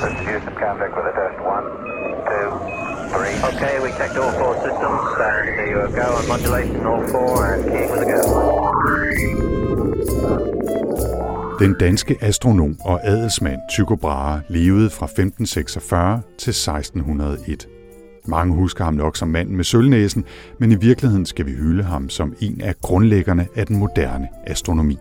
Houston, contact with a test. One, two, three. Okay, we checked all four systems, and there you go on modulation, all four, and keying with a go. Den danske astronom og adelsmand Tycho Brahe levede fra 1546 til 1601. Mange husker ham nok som manden med sølvnæsen, men i virkeligheden skal vi hylde ham som en af grundlæggerne af den moderne astronomi.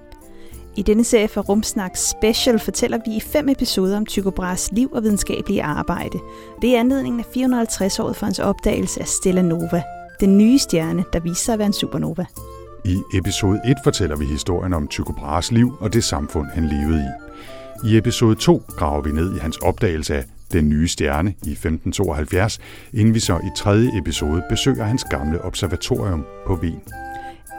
I denne serie for Rumsnak Special fortæller vi i fem episoder om Tycho Brahes liv og videnskabelige arbejde. Det er anledningen af 450-året for hans opdagelse af Stella Nova, den nye stjerne, der viser sig at være en supernova. I episode 1 fortæller vi historien om Tycho Brahes liv og det samfund, han levede i. I episode 2 graver vi ned i hans opdagelse af den nye stjerne i 1572, inden vi så i tredje episode besøger hans gamle observatorium på Wien.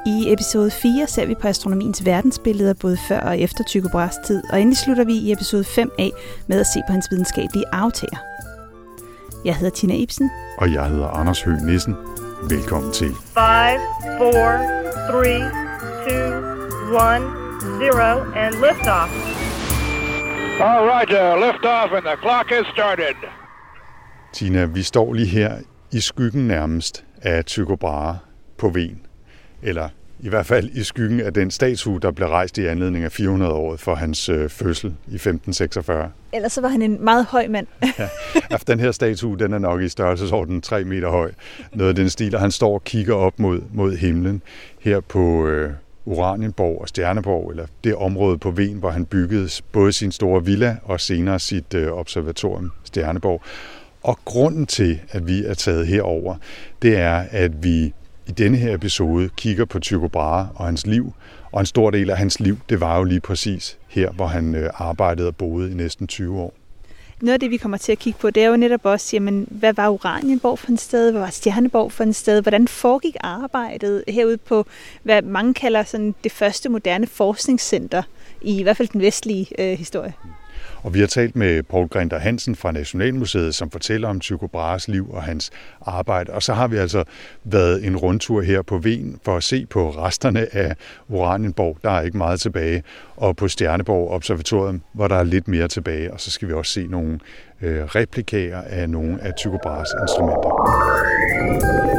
I episode 4 ser vi på astronomiens verdensbilleder både før og efter Tycho Brahes tid, og endelig slutter vi i episode 5 af med at se på hans videnskabelige aftager. Jeg hedder Tina Ibsen. Og jeg hedder Anders Høgh Nissen. Velkommen til. 5, 4, 3, 2, 1, 0, and liftoff. All right, uh, lift off and the clock has started. Tina, vi står lige her i skyggen nærmest af Tycho Brahe på Ven. Eller i hvert fald i skyggen af den statue, der blev rejst i anledning af 400-året for hans øh, fødsel i 1546. Ellers så var han en meget høj mand. ja, altså, den her statue, den er nok i størrelsesorden 3 meter høj. Noget af den stil, og han står og kigger op mod, mod himlen her på øh, Uranienborg og Stjerneborg, eller det område på Ven, hvor han byggede både sin store villa og senere sit øh, observatorium Stjerneborg. Og grunden til, at vi er taget herover, det er, at vi i denne her episode kigger på Tycho Brahe og hans liv, og en stor del af hans liv, det var jo lige præcis her, hvor han øh, arbejdede og boede i næsten 20 år. Noget af det, vi kommer til at kigge på, det er jo netop også, jamen, hvad var Uranienborg for en sted? Hvad var Stjerneborg for en sted? Hvordan foregik arbejdet herude på, hvad mange kalder sådan det første moderne forskningscenter i i hvert fald den vestlige øh, historie? Og vi har talt med Paul Grinter Hansen fra Nationalmuseet, som fortæller om Tycho Brahes liv og hans arbejde. Og så har vi altså været en rundtur her på Ven for at se på resterne af Uranienborg. Der er ikke meget tilbage. Og på Stjerneborg Observatorium, hvor der er lidt mere tilbage. Og så skal vi også se nogle øh, replikager af nogle af Tycho Brahes instrumenter.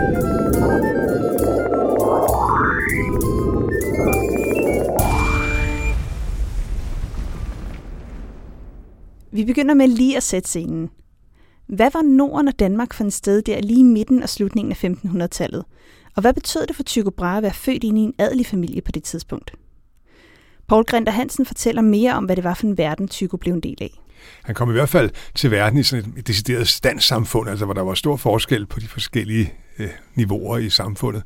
Vi begynder med lige at sætte scenen. Hvad var Norden og Danmark for en sted der lige i midten og slutningen af 1500-tallet? Og hvad betød det for Tycho Brahe at være født ind i en adelig familie på det tidspunkt? Paul Grinter Hansen fortæller mere om, hvad det var for en verden, Tycho blev en del af. Han kom i hvert fald til verden i sådan et decideret standssamfund, altså hvor der var stor forskel på de forskellige øh, niveauer i samfundet.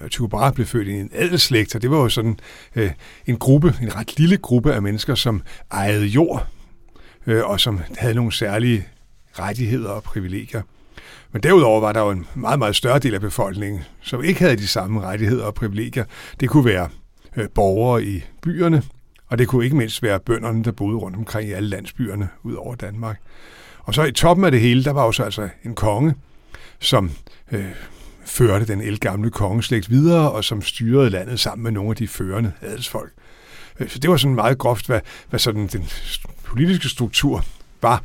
Øh, Tycho Brahe blev født i en adelslægt, og det var jo sådan øh, en gruppe, en ret lille gruppe af mennesker, som ejede jord, øh, og som havde nogle særlige rettigheder og privilegier. Men derudover var der jo en meget, meget større del af befolkningen, som ikke havde de samme rettigheder og privilegier. Det kunne være øh, borgere i byerne, og det kunne ikke mindst være bønderne, der boede rundt omkring i alle landsbyerne ud over Danmark. Og så i toppen af det hele, der var jo så altså en konge, som øh, førte den elgamle kongeslægt videre, og som styrede landet sammen med nogle af de førende adelsfolk. Øh, så det var sådan meget groft, hvad, hvad sådan den politiske struktur var.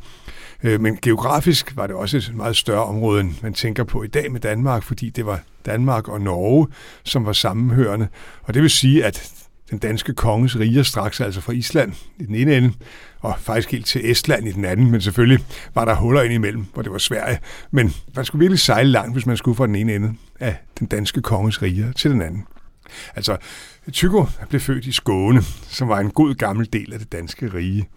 Øh, men geografisk var det også et meget større område, end man tænker på i dag med Danmark, fordi det var Danmark og Norge, som var sammenhørende. Og det vil sige, at den danske konges riger straks altså fra Island i den ene ende, og faktisk helt til Estland i den anden, men selvfølgelig var der huller ind imellem, hvor det var Sverige. Men man skulle virkelig sejle langt, hvis man skulle fra den ene ende af den danske konges riger til den anden. Altså, Tycho blev født i Skåne, som var en god gammel del af det danske rige.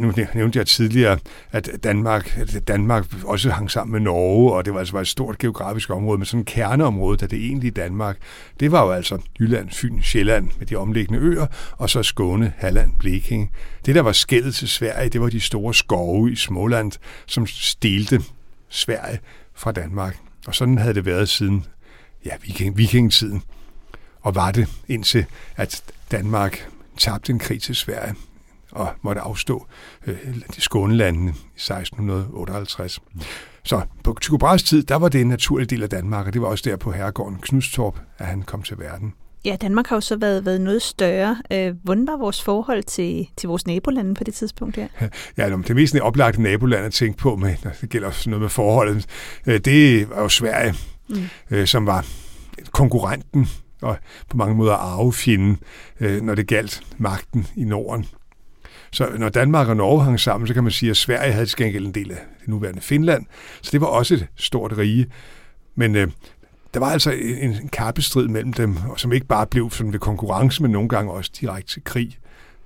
Nu nævnte jeg tidligere, at Danmark, at Danmark også hang sammen med Norge, og det var altså var et stort geografisk område, men sådan en kerneområde, da det egentlige Danmark, det var jo altså Jylland, Fyn, Sjælland med de omliggende øer, og så Skåne, Halland, Blekinge. Det, der var skældet til Sverige, det var de store skove i Småland, som stilte Sverige fra Danmark. Og sådan havde det været siden ja, viking, vikingetiden. Og var det indtil, at Danmark tabte en krig til Sverige og måtte afstå øh, de Skånelandene i 1658. Mm. Så på Tycho Brahes tid, der var det en naturlig del af Danmark, og det var også der på herregården Knudstorp, at han kom til verden. Ja, Danmark har jo så været, været noget større. Øh, hvordan var vores forhold til, til vores nabolande på det tidspunkt her? Ja, det mest oplagte naboland at tænke på, med, når det gælder noget med forholdet, øh, det var jo Sverige, mm. øh, som var konkurrenten og på mange måder arvefjenden, øh, når det galt magten i Norden. Så når Danmark og Norge hang sammen, så kan man sige, at Sverige havde til gengæld en del af det nuværende Finland. Så det var også et stort rige. Men øh, der var altså en, en kappestrid mellem dem, som ikke bare blev sådan ved konkurrence, men nogle gange også direkte til krig.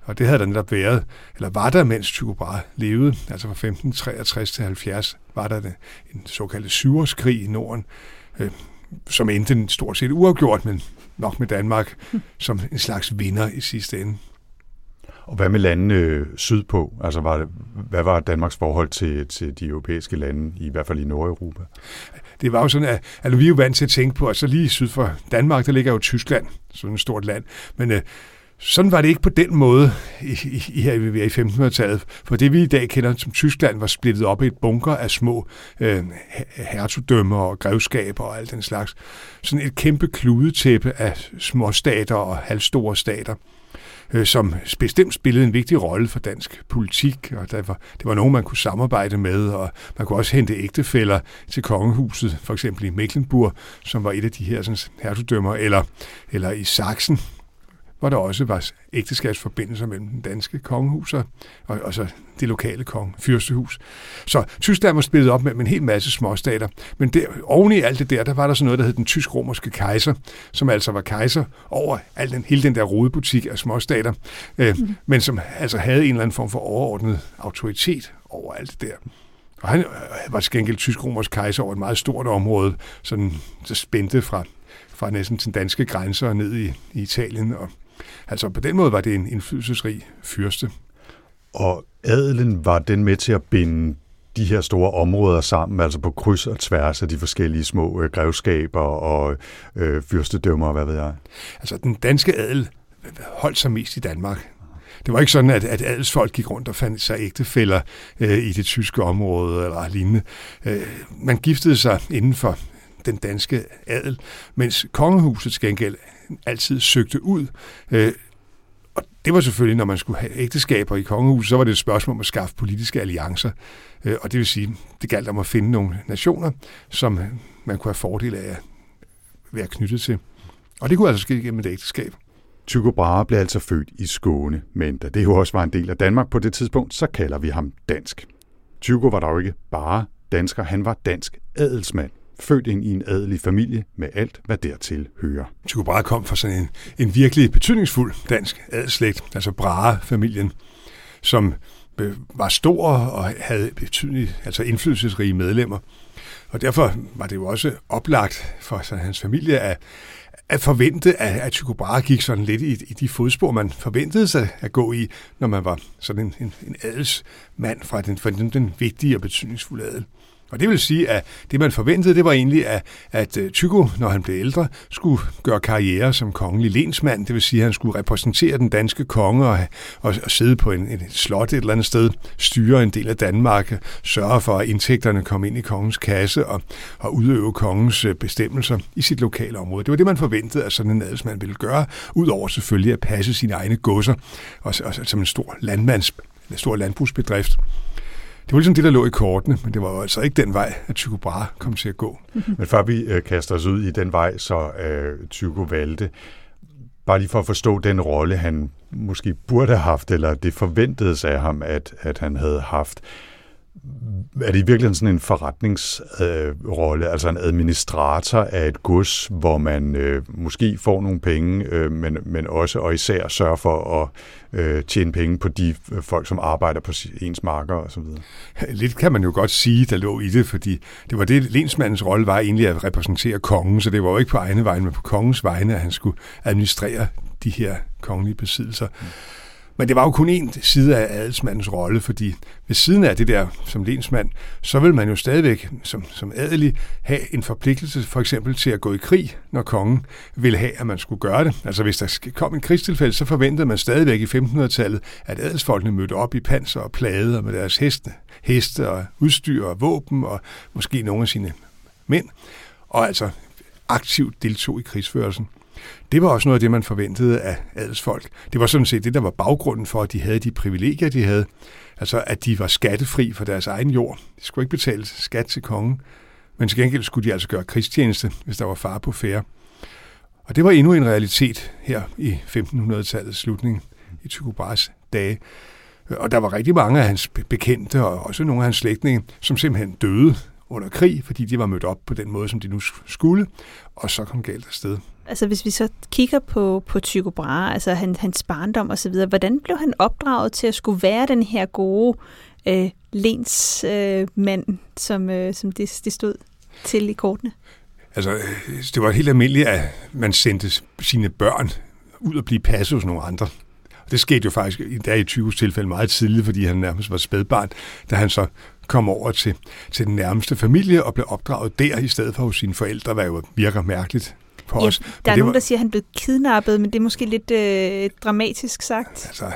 Og det havde der netop været, eller var der, mens Tycho Brahe levede, altså fra 1563 til 70, var der en såkaldt syvårskrig i Norden, øh, som endte stort set uafgjort, men nok med Danmark som en slags vinder i sidste ende. Og hvad med landene sydpå? Altså, var det, hvad var Danmarks forhold til, til de europæiske lande, i hvert fald i Nordeuropa? Det var jo sådan, at, at vi er jo vant til at tænke på, at så lige syd for Danmark, der ligger jo Tyskland, sådan et stort land. Men øh, sådan var det ikke på den måde i, i, i, i 1500-tallet, for det vi i dag kender som Tyskland var splittet op i et bunker af små øh, hertugdømmer og grevskaber og alt den slags. Sådan et kæmpe kludetæppe af små stater og halvstore stater øh, som bestemt spillede en vigtig rolle for dansk politik, og der var, det var nogen, man kunne samarbejde med, og man kunne også hente ægtefæller til kongehuset, for eksempel i Mecklenburg, som var et af de her sådan, hertugdømmer, eller, eller i Sachsen, hvor der også var ægteskabsforbindelser mellem den danske kongehus og, og så det lokale konge, fyrstehus. Så Tyskland var spillet op med, med en hel masse småstater, men der, oven i alt det der, der var der sådan noget, der hed den tysk-romerske kejser, som altså var kejser over al den, hele den der rodebutik af småstater, øh, mm. men som altså havde en eller anden form for overordnet autoritet over alt det der. Og han øh, var gengæld tysk-romersk kejser over et meget stort område, sådan, så spændte fra, fra næsten til danske grænser og ned i, i Italien og Altså på den måde var det en indflydelsesrig fyrste. Og adelen var den med til at binde de her store områder sammen, altså på kryds og tværs af de forskellige små øh, grevskaber og øh, fyrstedømmer, hvad ved jeg? Altså den danske adel holdt sig mest i Danmark. Det var ikke sådan, at, at adelsfolk gik rundt og fandt sig ægtefælder øh, i det tyske område eller lignende. Øh, man giftede sig inden for den danske adel, mens kongehuset gengæld altid søgte ud. Øh, og det var selvfølgelig, når man skulle have ægteskaber i kongehuset, så var det et spørgsmål om at skaffe politiske alliancer. Øh, og det vil sige, det galt om at finde nogle nationer, som man kunne have fordel af at være knyttet til. Og det kunne altså ske gennem et ægteskab. Tycho Brahe blev altså født i Skåne, men da det jo også var en del af Danmark på det tidspunkt, så kalder vi ham dansk. Tycho var dog ikke bare dansker, han var dansk adelsmand født ind i en adelig familie med alt, hvad dertil hører. Tycho Brahe kom fra sådan en, en virkelig betydningsfuld dansk adelslægt, altså Brahe-familien, som øh, var stor og havde betydeligt, altså indflydelsesrige medlemmer. Og derfor var det jo også oplagt for så hans familie at, at forvente, at, at Tycho Brahe gik sådan lidt i, i de fodspor, man forventede sig at gå i, når man var sådan en, en, en adelsmand fra den, fra den, den vigtige og betydningsfulde adel. Og det vil sige, at det man forventede, det var egentlig, at, at øh, Tycho, når han blev ældre, skulle gøre karriere som kongelig lensmand. Det vil sige, at han skulle repræsentere den danske konge og, og, og sidde på en, et slot et eller andet sted, styre en del af Danmark, sørge for, at indtægterne kom ind i kongens kasse og, og udøve kongens øh, bestemmelser i sit lokale område. Det var det, man forventede, at sådan en adelsmand ville gøre, udover selvfølgelig at passe sine egne godser og, og, og som en stor landmands, en stor landbrugsbedrift. Det var ligesom det, der lå i kortene, men det var jo altså ikke den vej, at Tycho Brahe kom til at gå. Men før vi øh, kaster os ud i den vej, så øh, Tycho valgte, bare lige for at forstå den rolle, han måske burde have haft, eller det forventedes af ham, at, at han havde haft. Er det i virkeligheden sådan en forretningsrolle, øh, altså en administrator af et gods, hvor man øh, måske får nogle penge, øh, men, men også og især sørger for at øh, tjene penge på de øh, folk, som arbejder på ens marker osv.? Lidt kan man jo godt sige, der lå i det, fordi det var det, lensmandens rolle var egentlig at repræsentere kongen, så det var jo ikke på egne vegne, men på kongens vegne, at han skulle administrere de her kongelige besiddelser. Mm. Men det var jo kun en side af adelsmandens rolle, fordi ved siden af det der som lensmand, så vil man jo stadigvæk som, som adelig have en forpligtelse for eksempel til at gå i krig, når kongen ville have, at man skulle gøre det. Altså hvis der kom en krigstilfælde, så forventede man stadigvæk i 1500-tallet, at adelsfolkene mødte op i panser og plader med deres heste, heste og udstyr og våben og måske nogle af sine mænd, og altså aktivt deltog i krigsførelsen. Det var også noget af det, man forventede af adelsfolk. Det var sådan set det, der var baggrunden for, at de havde de privilegier, de havde. Altså, at de var skattefri for deres egen jord. De skulle ikke betale skat til kongen, men til gengæld skulle de altså gøre krigstjeneste, hvis der var far på færre. Og det var endnu en realitet her i 1500-tallets slutning, i Tycho Brahes dage. Og der var rigtig mange af hans bekendte, og også nogle af hans slægtninge, som simpelthen døde under krig, fordi de var mødt op på den måde, som de nu skulle, og så kom galt afsted. Altså hvis vi så kigger på, på Tycho Brahe, altså han, hans barndom og så videre, hvordan blev han opdraget til at skulle være den her gode øh, lensmand, øh, mand, som, øh, som det, det stod til i kortene? Altså, det var helt almindeligt, at man sendte sine børn ud og blive passet hos nogle andre. Og det skete jo faktisk der i Tychos tilfælde meget tidligt, fordi han nærmest var spædbarn, da han så kom over til, til den nærmeste familie og blev opdraget der i stedet for hos sine forældre, hvad jo virker mærkeligt på ja, os. Der er nogen, var... der siger, at han blev kidnappet, men det er måske lidt øh, dramatisk sagt. Altså,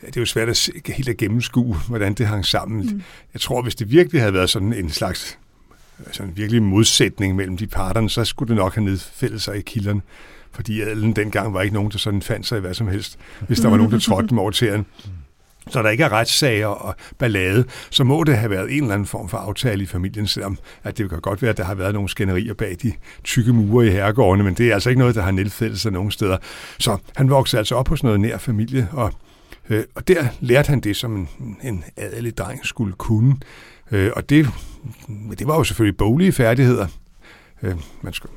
det er jo svært at se, helt at gennemskue, hvordan det hang sammen. Mm. Jeg tror, hvis det virkelig havde været sådan en slags altså en virkelig modsætning mellem de parterne, så skulle det nok have nedfældet sig i kilderne. Fordi adelen dengang var ikke nogen, der sådan fandt sig i hvad som helst, hvis der var nogen, der trådte dem over til så der ikke er retssager og ballade, så må det have været en eller anden form for aftale i familien, selvom at det kan godt være, at der har været nogle skænderier bag de tykke mure i herregårdene, men det er altså ikke noget, der har nedfældet sig nogen steder. Så han voksede altså op hos noget nær familie, og, øh, og der lærte han det, som en, en adelig dreng skulle kunne. Øh, og det, det var jo selvfølgelig boglige færdigheder. Øh, man skulle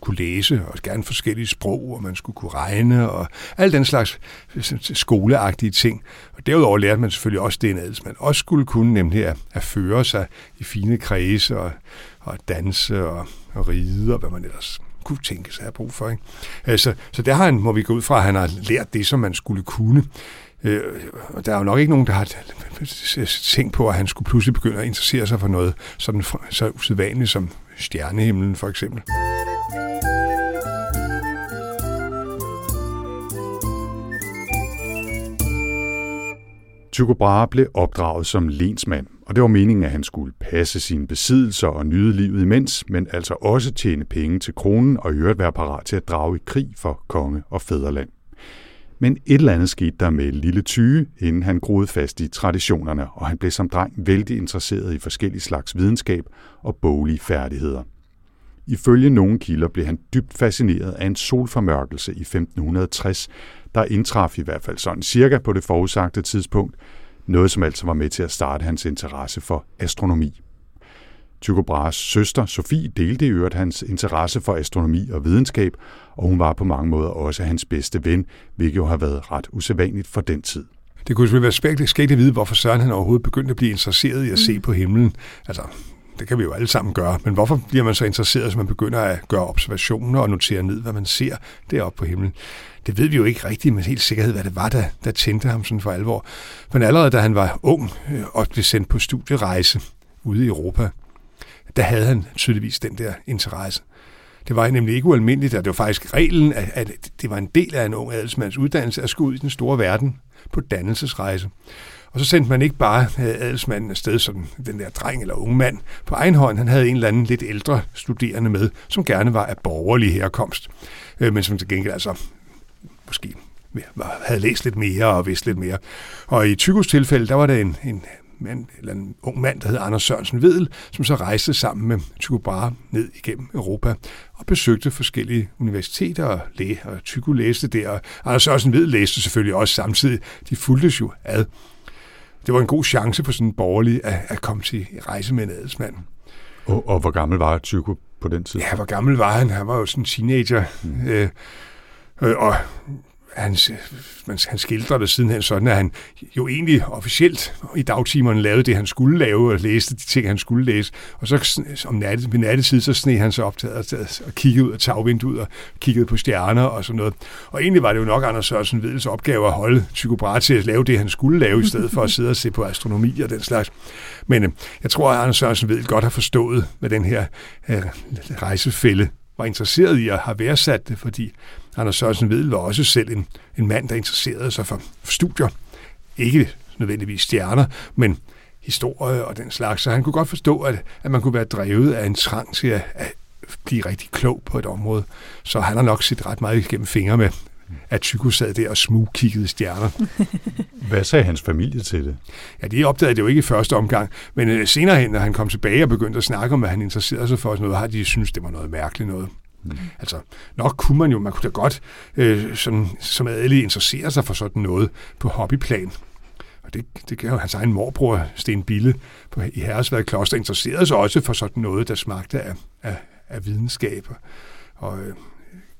kunne læse, og gerne forskellige sprog, og man skulle kunne regne, og alt den slags skoleagtige ting. Og derudover lærte man selvfølgelig også det, en man også skulle kunne, nemlig at, at føre sig i fine kredse, og, og danse, og, og ride, og hvad man ellers kunne tænke sig at have brug for. Ikke? Altså, så der har han, må vi gå ud fra, at han har lært det, som man skulle kunne. Øh, og der er jo nok ikke nogen, der har tænkt på, at han skulle pludselig begynde at interessere sig for noget sådan så usædvanligt som stjernehimlen for eksempel. Tycho Brahe blev opdraget som lensmand, og det var meningen, at han skulle passe sine besiddelser og nyde livet imens, men altså også tjene penge til kronen og i øvrigt være parat til at drage i krig for konge og fædreland. Men et eller andet skete der med lille Tyge, inden han groede fast i traditionerne, og han blev som dreng vældig interesseret i forskellige slags videnskab og boglige færdigheder. Ifølge nogle kilder blev han dybt fascineret af en solformørkelse i 1560, der indtraf i hvert fald sådan cirka på det forudsagte tidspunkt, noget som altså var med til at starte hans interesse for astronomi. Tycho Brahes søster Sofie delte i øvrigt hans interesse for astronomi og videnskab, og hun var på mange måder også hans bedste ven, hvilket jo har været ret usædvanligt for den tid. Det kunne selvfølgelig være skægt at vide, hvorfor Søren han overhovedet begyndte at blive interesseret i at se mm. på himlen. Altså, det kan vi jo alle sammen gøre, men hvorfor bliver man så interesseret, hvis man begynder at gøre observationer og notere ned, hvad man ser deroppe på himlen? Det ved vi jo ikke rigtigt med helt sikkerhed, hvad det var, der, der tændte ham sådan for alvor. Men allerede da han var ung øh, og blev sendt på studierejse ude i Europa, der havde han tydeligvis den der interesse. Det var nemlig ikke ualmindeligt, og det var faktisk reglen, at, at det var en del af en ung adelsmands uddannelse at skulle ud i den store verden på dannelsesrejse. Og så sendte man ikke bare øh, adelsmanden afsted som den der dreng eller unge mand på egen hånd. Han havde en eller anden lidt ældre studerende med, som gerne var af borgerlig herkomst, øh, men som til gengæld altså måske havde læst lidt mere og vidst lidt mere. Og i Tygos tilfælde, der var der en, en mand, eller en ung mand, der hed Anders Sørensen Vedel, som så rejste sammen med Tycho Brahe ned igennem Europa og besøgte forskellige universiteter og, læ- og Tycho læste der. Og Anders Sørensen Vedel læste selvfølgelig også samtidig. De fulgtes jo ad. Det var en god chance for sådan en borgerlig at, at komme til rejse med en adelsmand. Og, og hvor gammel var Tycho på den tid? Ja, hvor gammel var han? Han var jo sådan en teenager. Mm. Øh, øh og han, man, han skildrer det sidenhen sådan, at han jo egentlig officielt i dagtimerne lavede det, han skulle lave, og læste de ting, han skulle læse. Og så om natte, ved nattetid, så sne han sig op til at, og kiggede ud af tagvinduet og kiggede på stjerner og sådan noget. Og egentlig var det jo nok Anders Sørensen Vedels opgave at holde Tycho Brahe til at lave det, han skulle lave, i stedet for at sidde og se på astronomi og den slags. Men øh, jeg tror, at Anders Sørensen Vedel godt har forstået, hvad den her øh, rejsefælde var interesseret i at have værdsat det, fordi Anders Sørensen Vedel var også selv en, en mand, der interesserede sig for, for studier. Ikke nødvendigvis stjerner, men historie og den slags. Så han kunne godt forstå, at, at man kunne være drevet af en trang til at, at blive rigtig klog på et område. Så han har nok set ret meget igennem fingre med, at Tycho sad der og smugkiggede stjerner. Hvad sagde hans familie til det? Ja, de opdagede det jo ikke i første omgang, men øh, senere hen, når han kom tilbage og begyndte at snakke om, hvad han interesserede sig for, sådan noget, har de synes det var noget mærkeligt noget. Mm. Altså, nok kunne man jo, man kunne da godt øh, sådan, som adelig interessere sig for sådan noget på hobbyplan. Og det, det gav jo hans egen morbror, Sten Bille, på, i Herresværd Kloster, interesserede sig også for sådan noget, der smagte af, af, af videnskab og øh,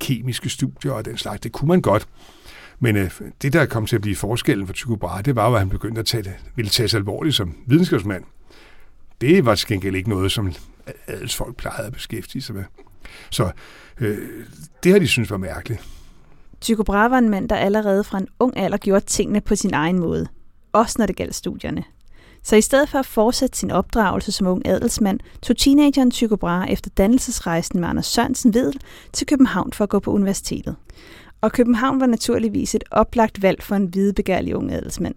kemiske studier og den slags. Det kunne man godt. Men øh, det, der kom til at blive forskellen for Tycho Brahe, det var jo, at han begyndte at tage det, ville tage sig alvorligt som videnskabsmand. Det var til gengæld ikke noget, som adelsfolk plejede at beskæftige sig med. Så øh, det har de synes var mærkeligt. Tycho Brahe var en mand, der allerede fra en ung alder gjorde tingene på sin egen måde. Også når det galt studierne. Så i stedet for at fortsætte sin opdragelse som ung adelsmand, tog teenageren Tycho Brahe efter dannelsesrejsen med Anders Sørensen Vedel til København for at gå på universitetet. Og København var naturligvis et oplagt valg for en hvidebegærlig ung adelsmand.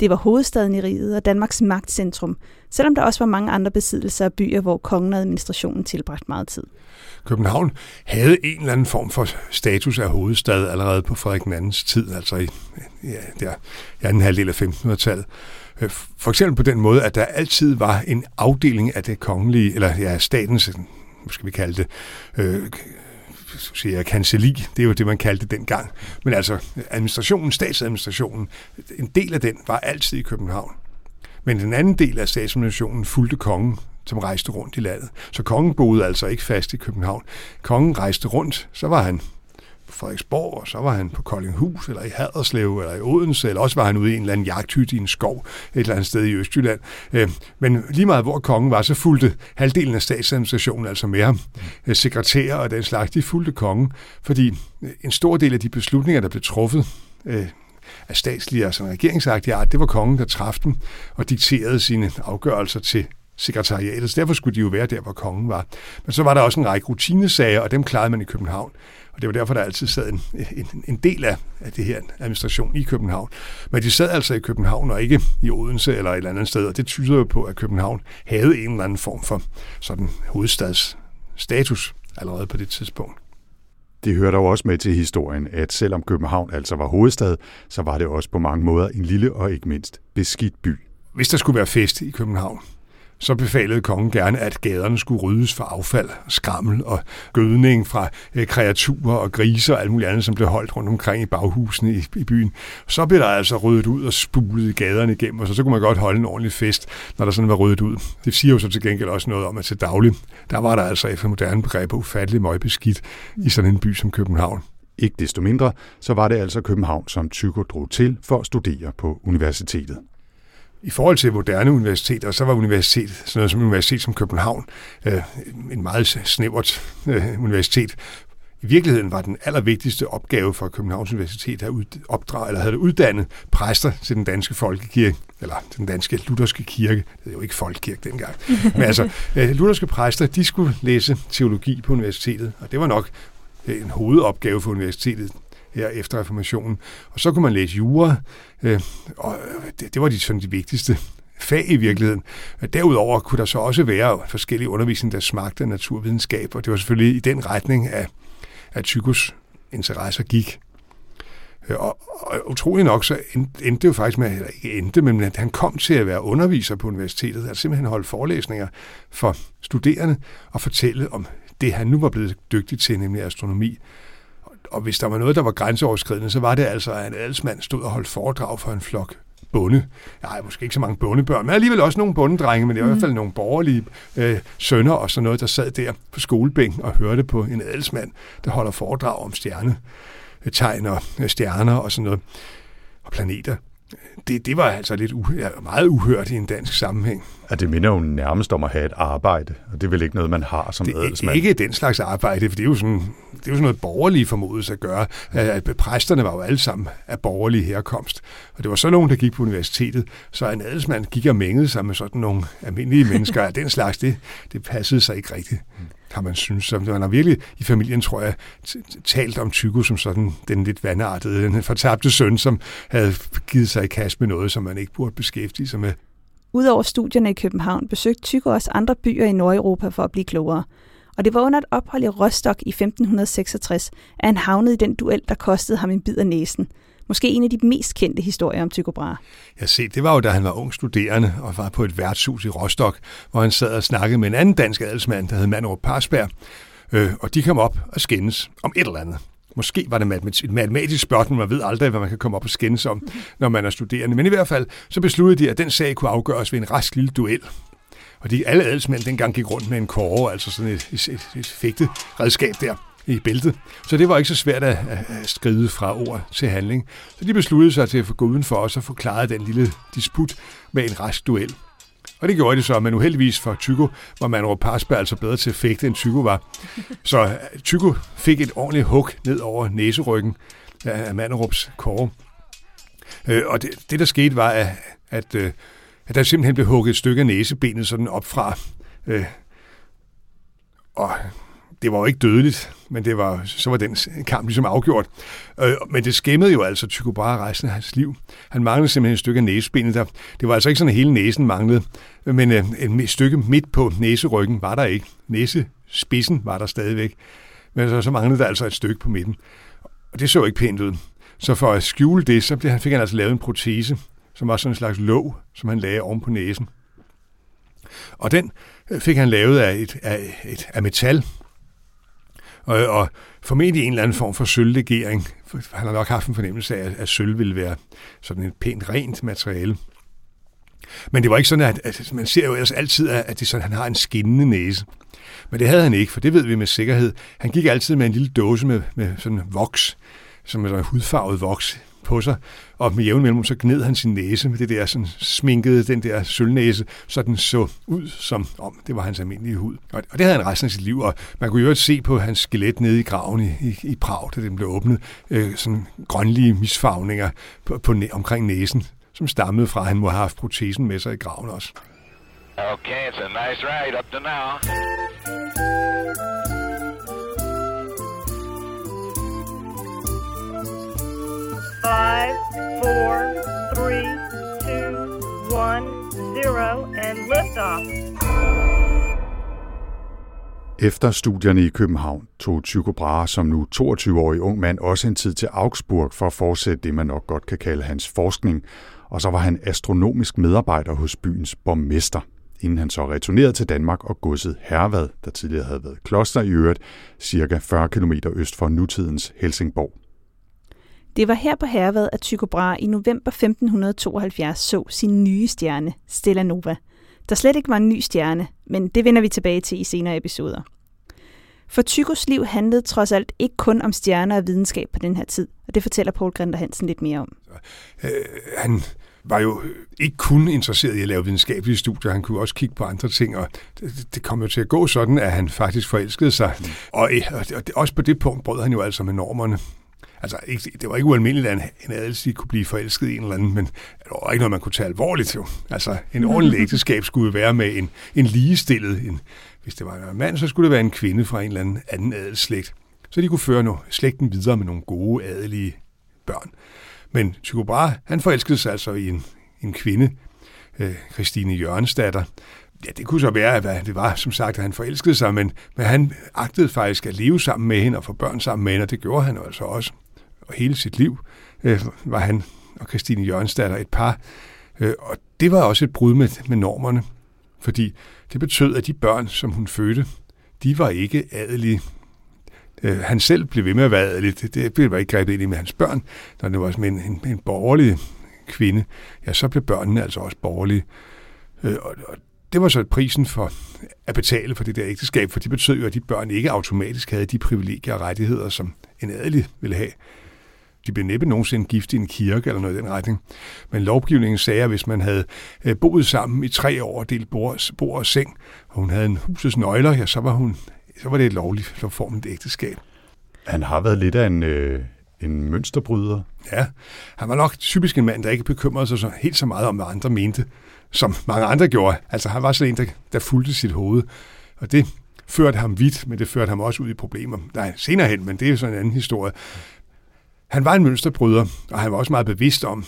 Det var hovedstaden i riget og Danmarks magtcentrum, selvom der også var mange andre besiddelser af byer, hvor kongen og administrationen tilbragte meget tid. København havde en eller anden form for status af hovedstad allerede på Frederik II's tid, altså i ja, der, i anden halvdel af 1500-tallet. Øh, for eksempel på den måde, at der altid var en afdeling af det kongelige, eller ja, statens, hvad skal vi kalde det, øh, siger kancelli, det er jo det, man kaldte det dengang. Men altså administrationen, statsadministrationen, en del af den var altid i København. Men den anden del af statsadministrationen fulgte kongen, som rejste rundt i landet. Så kongen boede altså ikke fast i København. Kongen rejste rundt, så var han på Frederiksborg, og så var han på Koldinghus, eller i Haderslev, eller i Odense, eller også var han ude i en eller anden jagthytte i en skov et eller andet sted i Østjylland. Øh, men lige meget hvor kongen var, så fulgte halvdelen af statsadministrationen altså med ham. Øh, sekretærer og den slags, de fulgte kongen, fordi en stor del af de beslutninger, der blev truffet, øh, af statslige altså og sådan regeringsagtige art, det var kongen, der træffede dem og dikterede sine afgørelser til sekretariatet. Så derfor skulle de jo være der, hvor kongen var. Men så var der også en række rutinesager, og dem klarede man i København. Og det var derfor, der altid sad en, en, en del af, af det her administration i København. Men de sad altså i København og ikke i Odense eller et eller andet sted, og det tyder jo på, at København havde en eller anden form for sådan hovedstadsstatus allerede på det tidspunkt. Det hører dog også med til historien, at selvom København altså var hovedstad, så var det også på mange måder en lille og ikke mindst beskidt by. Hvis der skulle være fest i København, så befalede kongen gerne, at gaderne skulle ryddes for affald, skrammel og gødning fra eh, kreaturer og griser og alt muligt andet, som blev holdt rundt omkring i baghusene i, i byen. Så blev der altså ryddet ud og spulet gaderne igennem, og så, så kunne man godt holde en ordentlig fest, når der sådan var ryddet ud. Det siger jo så til gengæld også noget om, at til daglig, der var der altså efter moderne begreber ufattelig møgbeskidt i sådan en by som København. Ikke desto mindre, så var det altså København, som Tycho drog til for at studere på universitetet i forhold til moderne universiteter, så var universitet, sådan noget som universitet som København, øh, en meget snævert øh, universitet. I virkeligheden var den allervigtigste opgave for Københavns Universitet at opdrage, eller havde uddannet præster til den danske folkekirke, eller den danske lutherske kirke. Det er jo ikke folkekirke dengang. Men altså, øh, lutherske præster, de skulle læse teologi på universitetet, og det var nok en hovedopgave for universitetet her efter reformationen. Og så kunne man læse jura, øh, og det, det var de, sådan de vigtigste fag i virkeligheden. Derudover kunne der så også være forskellige undervisning, der smagte af naturvidenskab, og det var selvfølgelig i den retning, at, at Tykos interesser gik. Øh, og, og utrolig nok, så endte det jo faktisk med, eller ikke endte, men at han kom til at være underviser på universitetet, altså simpelthen holde forelæsninger for studerende og fortælle om det, han nu var blevet dygtig til, nemlig astronomi og hvis der var noget, der var grænseoverskridende, så var det altså, at en adelsmand stod og holdt foredrag for en flok bonde. Nej, måske ikke så mange bondebørn, men alligevel også nogle bondedrenge, men det var mm. i hvert fald nogle borgerlige øh, sønner og sådan noget, der sad der på skolebænken og hørte på en adelsmand, der holder foredrag om stjernetegn og øh, stjerner og sådan noget, og planeter det, det var altså lidt uh, meget uhørt i en dansk sammenhæng. Ja, det minder jo nærmest om at have et arbejde, og det er vel ikke noget, man har som det er adelsmand? ikke den slags arbejde, for det er jo sådan, det er jo sådan noget borgerlige formodes at gøre. At præsterne var jo alle sammen af borgerlig herkomst, og det var så nogen, der gik på universitetet, så en adelsmand gik og mængede sig med sådan nogle almindelige mennesker af den slags, det, det passede sig ikke rigtigt har man synes. Så man har virkelig i familien, tror jeg, talt om Tycho som sådan den lidt vandartede, den fortabte søn, som havde givet sig i kast med noget, som man ikke burde beskæftige sig med. Udover studierne i København besøgte Tycho også andre byer i Nordeuropa for at blive klogere. og det var under et ophold i Rostock i 1566, at han havnede i den duel, der kostede ham en bid af næsen. Måske en af de mest kendte historier om Tycho Brahe. Ja, se, det var jo da han var ung studerende og var på et værtshus i Rostock, hvor han sad og snakkede med en anden dansk adelsmand, der hed Manderup Parsberg. Øh, og de kom op og skændes om et eller andet. Måske var det et matematisk spørgsmål, man ved aldrig, hvad man kan komme op og skændes om, når man er studerende. Men i hvert fald, så besluttede de, at den sag kunne afgøres ved en rask lille duel. Og de, alle adelsmænd dengang gik rundt med en kåre, altså sådan et, et, et, et fægte redskab der i bæltet. Så det var ikke så svært at, at skride fra ord til handling. Så de besluttede sig til at få gå udenfor os og forklare den lille disput med en rask duel. Og det gjorde de så, men uheldigvis for Tycho var man over Parsberg altså bedre til at fægte, end Tycho var. Så øh, fik et ordentligt hug ned over næseryggen af Manderups kåre. Øh, og det, det, der skete, var, at, at, øh, at der simpelthen blev hugget et stykke af næsebenet sådan op fra. Øh, og det var jo ikke dødeligt, men det var, så var den kamp ligesom afgjort. Øh, men det skæmmede jo altså Tycho Brahe resten af hans liv. Han manglede simpelthen et stykke af næsebenet. Der. Det var altså ikke sådan, at hele næsen manglede, men øh, et stykke midt på næseryggen var der ikke. Næsespidsen var der stadigvæk, men så, så manglede der altså et stykke på midten. Og det så ikke pænt ud. Så for at skjule det, så blev fik han altså lavet en protese, som var sådan en slags låg, som han lagde oven på næsen. Og den øh, fik han lavet af, et, af, et, af metal, og, og formentlig en eller anden form for sølvlegering. Han har nok haft en fornemmelse af, at sølv ville være sådan et pænt rent materiale. Men det var ikke sådan, at, at man ser jo ellers altid, at det sådan, at han har en skinnende næse. Men det havde han ikke, for det ved vi med sikkerhed. Han gik altid med en lille dåse med, med sådan voks, som er sådan hudfarvet voks på sig, og med jævn mellemrum så gned han sin næse med det der sådan sminkede, den der sølvnæse, så den så ud som om det var hans almindelige hud. Og, og det havde han resten af sit liv, og man kunne jo også se på hans skelet nede i graven i, i, i Prag, da den blev åbnet, øh, sådan grønlige misfarvninger på, på, omkring næsen, som stammede fra, at han må have haft protesen med sig i graven også. Okay, it's a nice ride up to now. Five, four, three, two, one, zero, and liftoff. Efter studierne i København tog Tycho Brahe som nu 22-årig ung mand også en tid til Augsburg for at fortsætte det, man nok godt kan kalde hans forskning, og så var han astronomisk medarbejder hos byens borgmester, inden han så returnerede til Danmark og godset Hervad, der tidligere havde været kloster i øvrigt, cirka 40 km øst for nutidens Helsingborg. Det var her på Hervad, at Tycho Brahe i november 1572 så sin nye stjerne, Stella Nova, der slet ikke var en ny stjerne, men det vender vi tilbage til i senere episoder. For Tychos liv handlede trods alt ikke kun om stjerner og videnskab på den her tid, og det fortæller Paul Grinter Hansen lidt mere om. Øh, han var jo ikke kun interesseret i at lave videnskabelige studier, han kunne også kigge på andre ting, og det, det kom jo til at gå sådan, at han faktisk forelskede sig. Mm. Og, og, og også på det punkt brød han jo altså med normerne. Altså, ikke, det var ikke ualmindeligt, at en, en adelsig kunne blive forelsket i en eller anden, men det var ikke noget, man kunne tage alvorligt jo. Altså, en ordentlig ægteskab skulle være med en, en ligestillet, en, hvis det var en mand, så skulle det være en kvinde fra en eller anden anden adelsslægt. Så de kunne føre no, slægten videre med nogle gode adelige børn. Men Tycho Brahe, han forelskede sig altså i en, en kvinde, øh, Christine Jørgensdatter, Ja, det kunne så være, at det var, som sagt, at han forelskede sig, men, men han agtede faktisk at leve sammen med hende og få børn sammen med hende, og det gjorde han altså også og hele sit liv øh, var han og Christine Jørgensdatter et par. Øh, og det var også et brud med, med normerne, fordi det betød, at de børn, som hun fødte, de var ikke adelige. Øh, han selv blev ved med at være adelig. Det, det blev ikke grebet ind i med hans børn. Når det var med en, en, en borgerlig kvinde, ja, så blev børnene altså også borgerlige. Øh, og, og det var så prisen for at betale for det der ægteskab, for det betød jo, at de børn ikke automatisk havde de privilegier og rettigheder, som en adelig ville have. De blev næppe nogensinde gift i en kirke eller noget i den retning. Men lovgivningen sagde, at hvis man havde øh, boet sammen i tre år og delt bord, bord og seng, og hun havde en husets nøgler, ja, så var, hun, så var det et lovligt formet ægteskab. Han har været lidt af en, øh, en mønsterbryder. Ja, han var nok typisk en mand, der ikke bekymrede sig så helt så meget om, hvad andre mente, som mange andre gjorde. Altså han var sådan en, der, der fulgte sit hoved. Og det førte ham vidt, men det førte ham også ud i problemer. Nej, senere hen, men det er jo sådan en anden historie. Han var en mønsterbryder, og han var også meget bevidst om,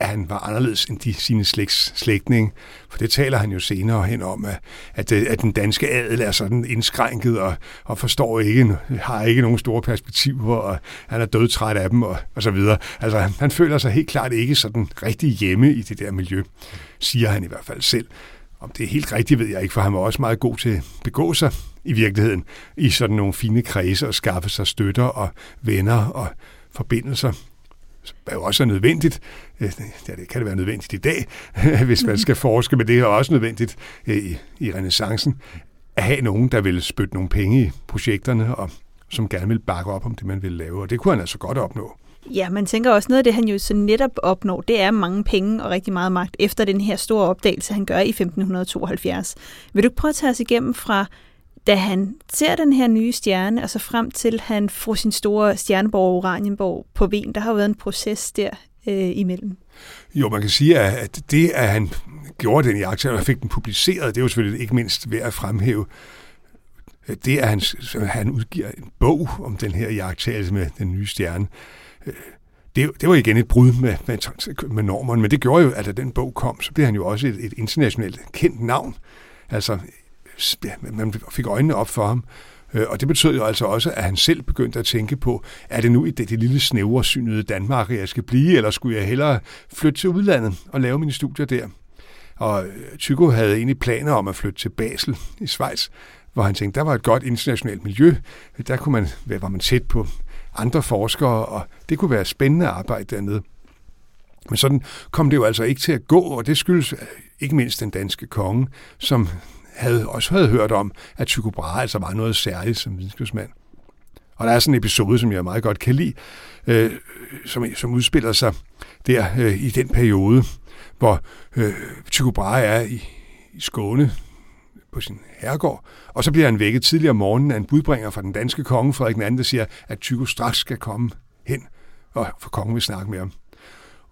at han var anderledes end de sine slægts, slægtninge. For det taler han jo senere hen om, at, at, øh, at den danske adel er sådan indskrænket og, og forstår ikke, har ikke nogen store perspektiver, og han er dødtræt af dem og, og så videre. Altså han, han føler sig helt klart ikke sådan rigtig hjemme i det der miljø, siger han i hvert fald selv. Om det er helt rigtigt, ved jeg ikke, for han var også meget god til at begå sig i virkeligheden i sådan nogle fine kredse og skaffe sig støtter og venner og forbindelser er jo også nødvendigt. Øh, ja, det kan det være nødvendigt i dag, hvis man skal forske, men det er også nødvendigt øh, i, i renaissancen at have nogen, der vil spytte nogle penge i projekterne, og som gerne vil bakke op om det, man vil lave. Og det kunne han altså godt opnå. Ja, man tænker også noget af det, han jo så netop opnår, det er mange penge og rigtig meget magt efter den her store opdagelse, han gør i 1572. Vil du ikke prøve at tage os igennem fra da han ser den her nye stjerne, og så frem til han får sin store stjerneborg Oranienborg på Ven, der har jo været en proces der øh, imellem. Jo, man kan sige, at det, at han gjorde den jagt, og fik den publiceret, det er jo selvfølgelig ikke mindst værd at fremhæve. Det, at han, han udgiver en bog om den her jagttagelse altså med den nye stjerne, øh, det, det var igen et brud med, med, med normerne, men det gjorde jo, at da den bog kom, så blev han jo også et, et internationalt kendt navn. Altså man fik øjnene op for ham. Øh, og det betød jo altså også, at han selv begyndte at tænke på, er det nu i det, det lille snæversynede Danmark, jeg skal blive, eller skulle jeg hellere flytte til udlandet og lave mine studier der? Og øh, Tycho havde egentlig planer om at flytte til Basel i Schweiz, hvor han tænkte, der var et godt internationalt miljø, der kunne man, var man tæt på andre forskere, og det kunne være spændende arbejde dernede. Men sådan kom det jo altså ikke til at gå, og det skyldes øh, ikke mindst den danske konge, som havde også havde hørt om, at Tycho Brahe altså var noget særligt som videnskabsmand. Og der er sådan en episode, som jeg meget godt kan lide, øh, som, som udspiller sig der øh, i den periode, hvor øh, Tycho Brahe er i, i Skåne på sin herregård, og så bliver han vækket tidligere om morgenen af en budbringer fra den danske konge, Frederik II, der siger, at Tycho straks skal komme hen, og for kongen vil snakke med ham.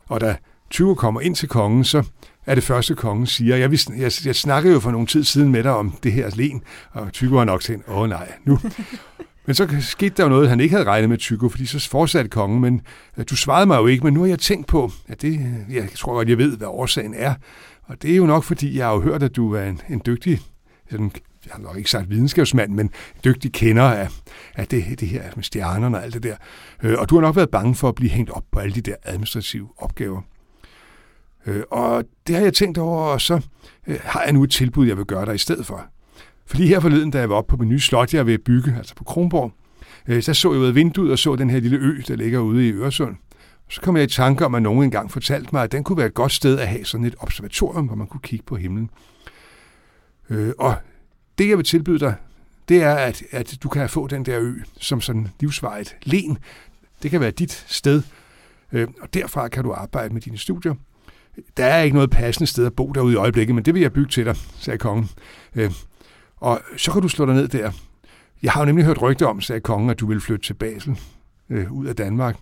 Og da Tycho kommer ind til kongen, så er det første, kongen siger. Jeg, vidste, jeg, jeg snakkede jo for nogle tid siden med dig om det her len, og Tycho har nok tænkt, åh nej, nu. Men så skete der jo noget, han ikke havde regnet med Tycho, fordi så fortsatte kongen, men du svarede mig jo ikke, men nu har jeg tænkt på, at det, jeg tror godt, jeg ved, hvad årsagen er. Og det er jo nok, fordi jeg har jo hørt, at du er en, en dygtig, sådan, jeg har nok ikke sagt videnskabsmand, men dygtig kender af, af det, det her med stjernerne og alt det der. Øh, og du har nok været bange for at blive hængt op på alle de der administrative opgaver. Øh, og det har jeg tænkt over, og så øh, har jeg nu et tilbud, jeg vil gøre dig i stedet for. For lige her forleden, da jeg var oppe på min nye slot, jeg er ved at bygge, altså på Kronborg, øh, så så jeg ud af vinduet og så den her lille ø, der ligger ude i Øresund. Så kom jeg i tanke om, at nogen engang fortalte mig, at den kunne være et godt sted at have sådan et observatorium, hvor man kunne kigge på himlen. Øh, og det, jeg vil tilbyde dig, det er, at, at du kan få den der ø som sådan livsvejet len. Det kan være dit sted, øh, og derfra kan du arbejde med dine studier der er ikke noget passende sted at bo derude i øjeblikket, men det vil jeg bygge til dig, sagde kongen. Øh, og så kan du slå dig ned der. Jeg har jo nemlig hørt rygter om, sagde kongen, at du vil flytte til Basel, øh, ud af Danmark.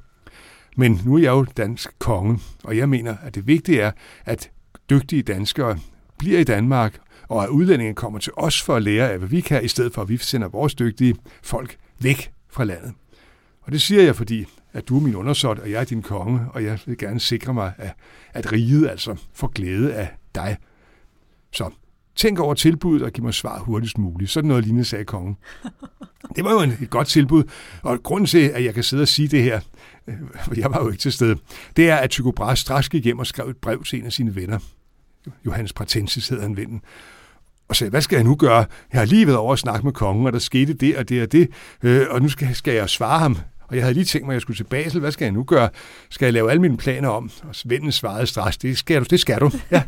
Men nu er jeg jo dansk konge, og jeg mener, at det vigtige er, at dygtige danskere bliver i Danmark, og at udlændinge kommer til os for at lære af, hvad vi kan, i stedet for at vi sender vores dygtige folk væk fra landet. Og det siger jeg, fordi at du er min undersåt, og jeg er din konge, og jeg vil gerne sikre mig, at, at riget altså får glæde af dig. Så tænk over tilbuddet og giv mig svar hurtigst muligt. Sådan noget lignende, sagde kongen. Det var jo en, et godt tilbud, og grunden til, at jeg kan sidde og sige det her, øh, for jeg var jo ikke til stede, det er, at Tycho Brahe straks gik hjem og skrev et brev til en af sine venner. Johannes Pratensis hed han vennen og sagde, hvad skal jeg nu gøre? Jeg har lige været over at snakke med kongen, og der skete det og det og det, øh, og nu skal, skal jeg svare ham. Og jeg havde lige tænkt mig, at jeg skulle til Basel. Hvad skal jeg nu gøre? Skal jeg lave alle mine planer om? Og vennen svarede straks, det skal du. Det skal du. Ja.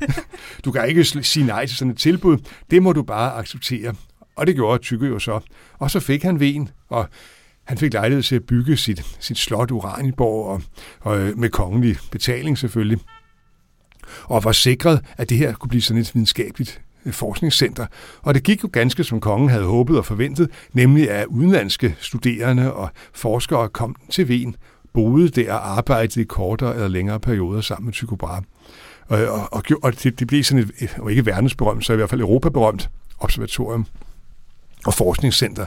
Du kan ikke sige nej til sådan et tilbud. Det må du bare acceptere. Og det gjorde Tykke jo så. Og så fik han ven, og han fik lejlighed til at bygge sit, sit slot Uranienborg, og, og øh, med kongelig betaling selvfølgelig. Og var sikret, at det her kunne blive sådan et videnskabeligt Øh, forskningscenter. Og det gik jo ganske som kongen havde håbet og forventet, nemlig at udenlandske studerende og forskere kom til Wien, boede der og arbejdede i kortere eller længere perioder sammen med Tycho Brahe. Og, og, og, det, det blev sådan et, og ikke verdensberømt, så i hvert fald europaberømt observatorium og forskningscenter.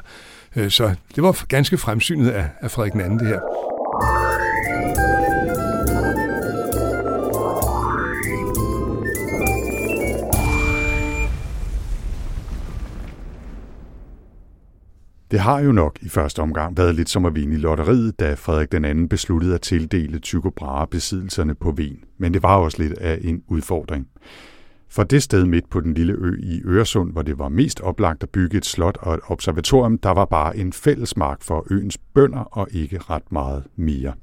Øh, så det var ganske fremsynet af, af Frederik II, det her. Det har jo nok i første omgang været lidt som at vinde i lotteriet, da Frederik den anden besluttede at tildele Tycho Brahe besiddelserne på Ven. Men det var også lidt af en udfordring. For det sted midt på den lille ø i Øresund, hvor det var mest oplagt at bygge et slot og et observatorium, der var bare en fællesmark for øens bønder og ikke ret meget mere.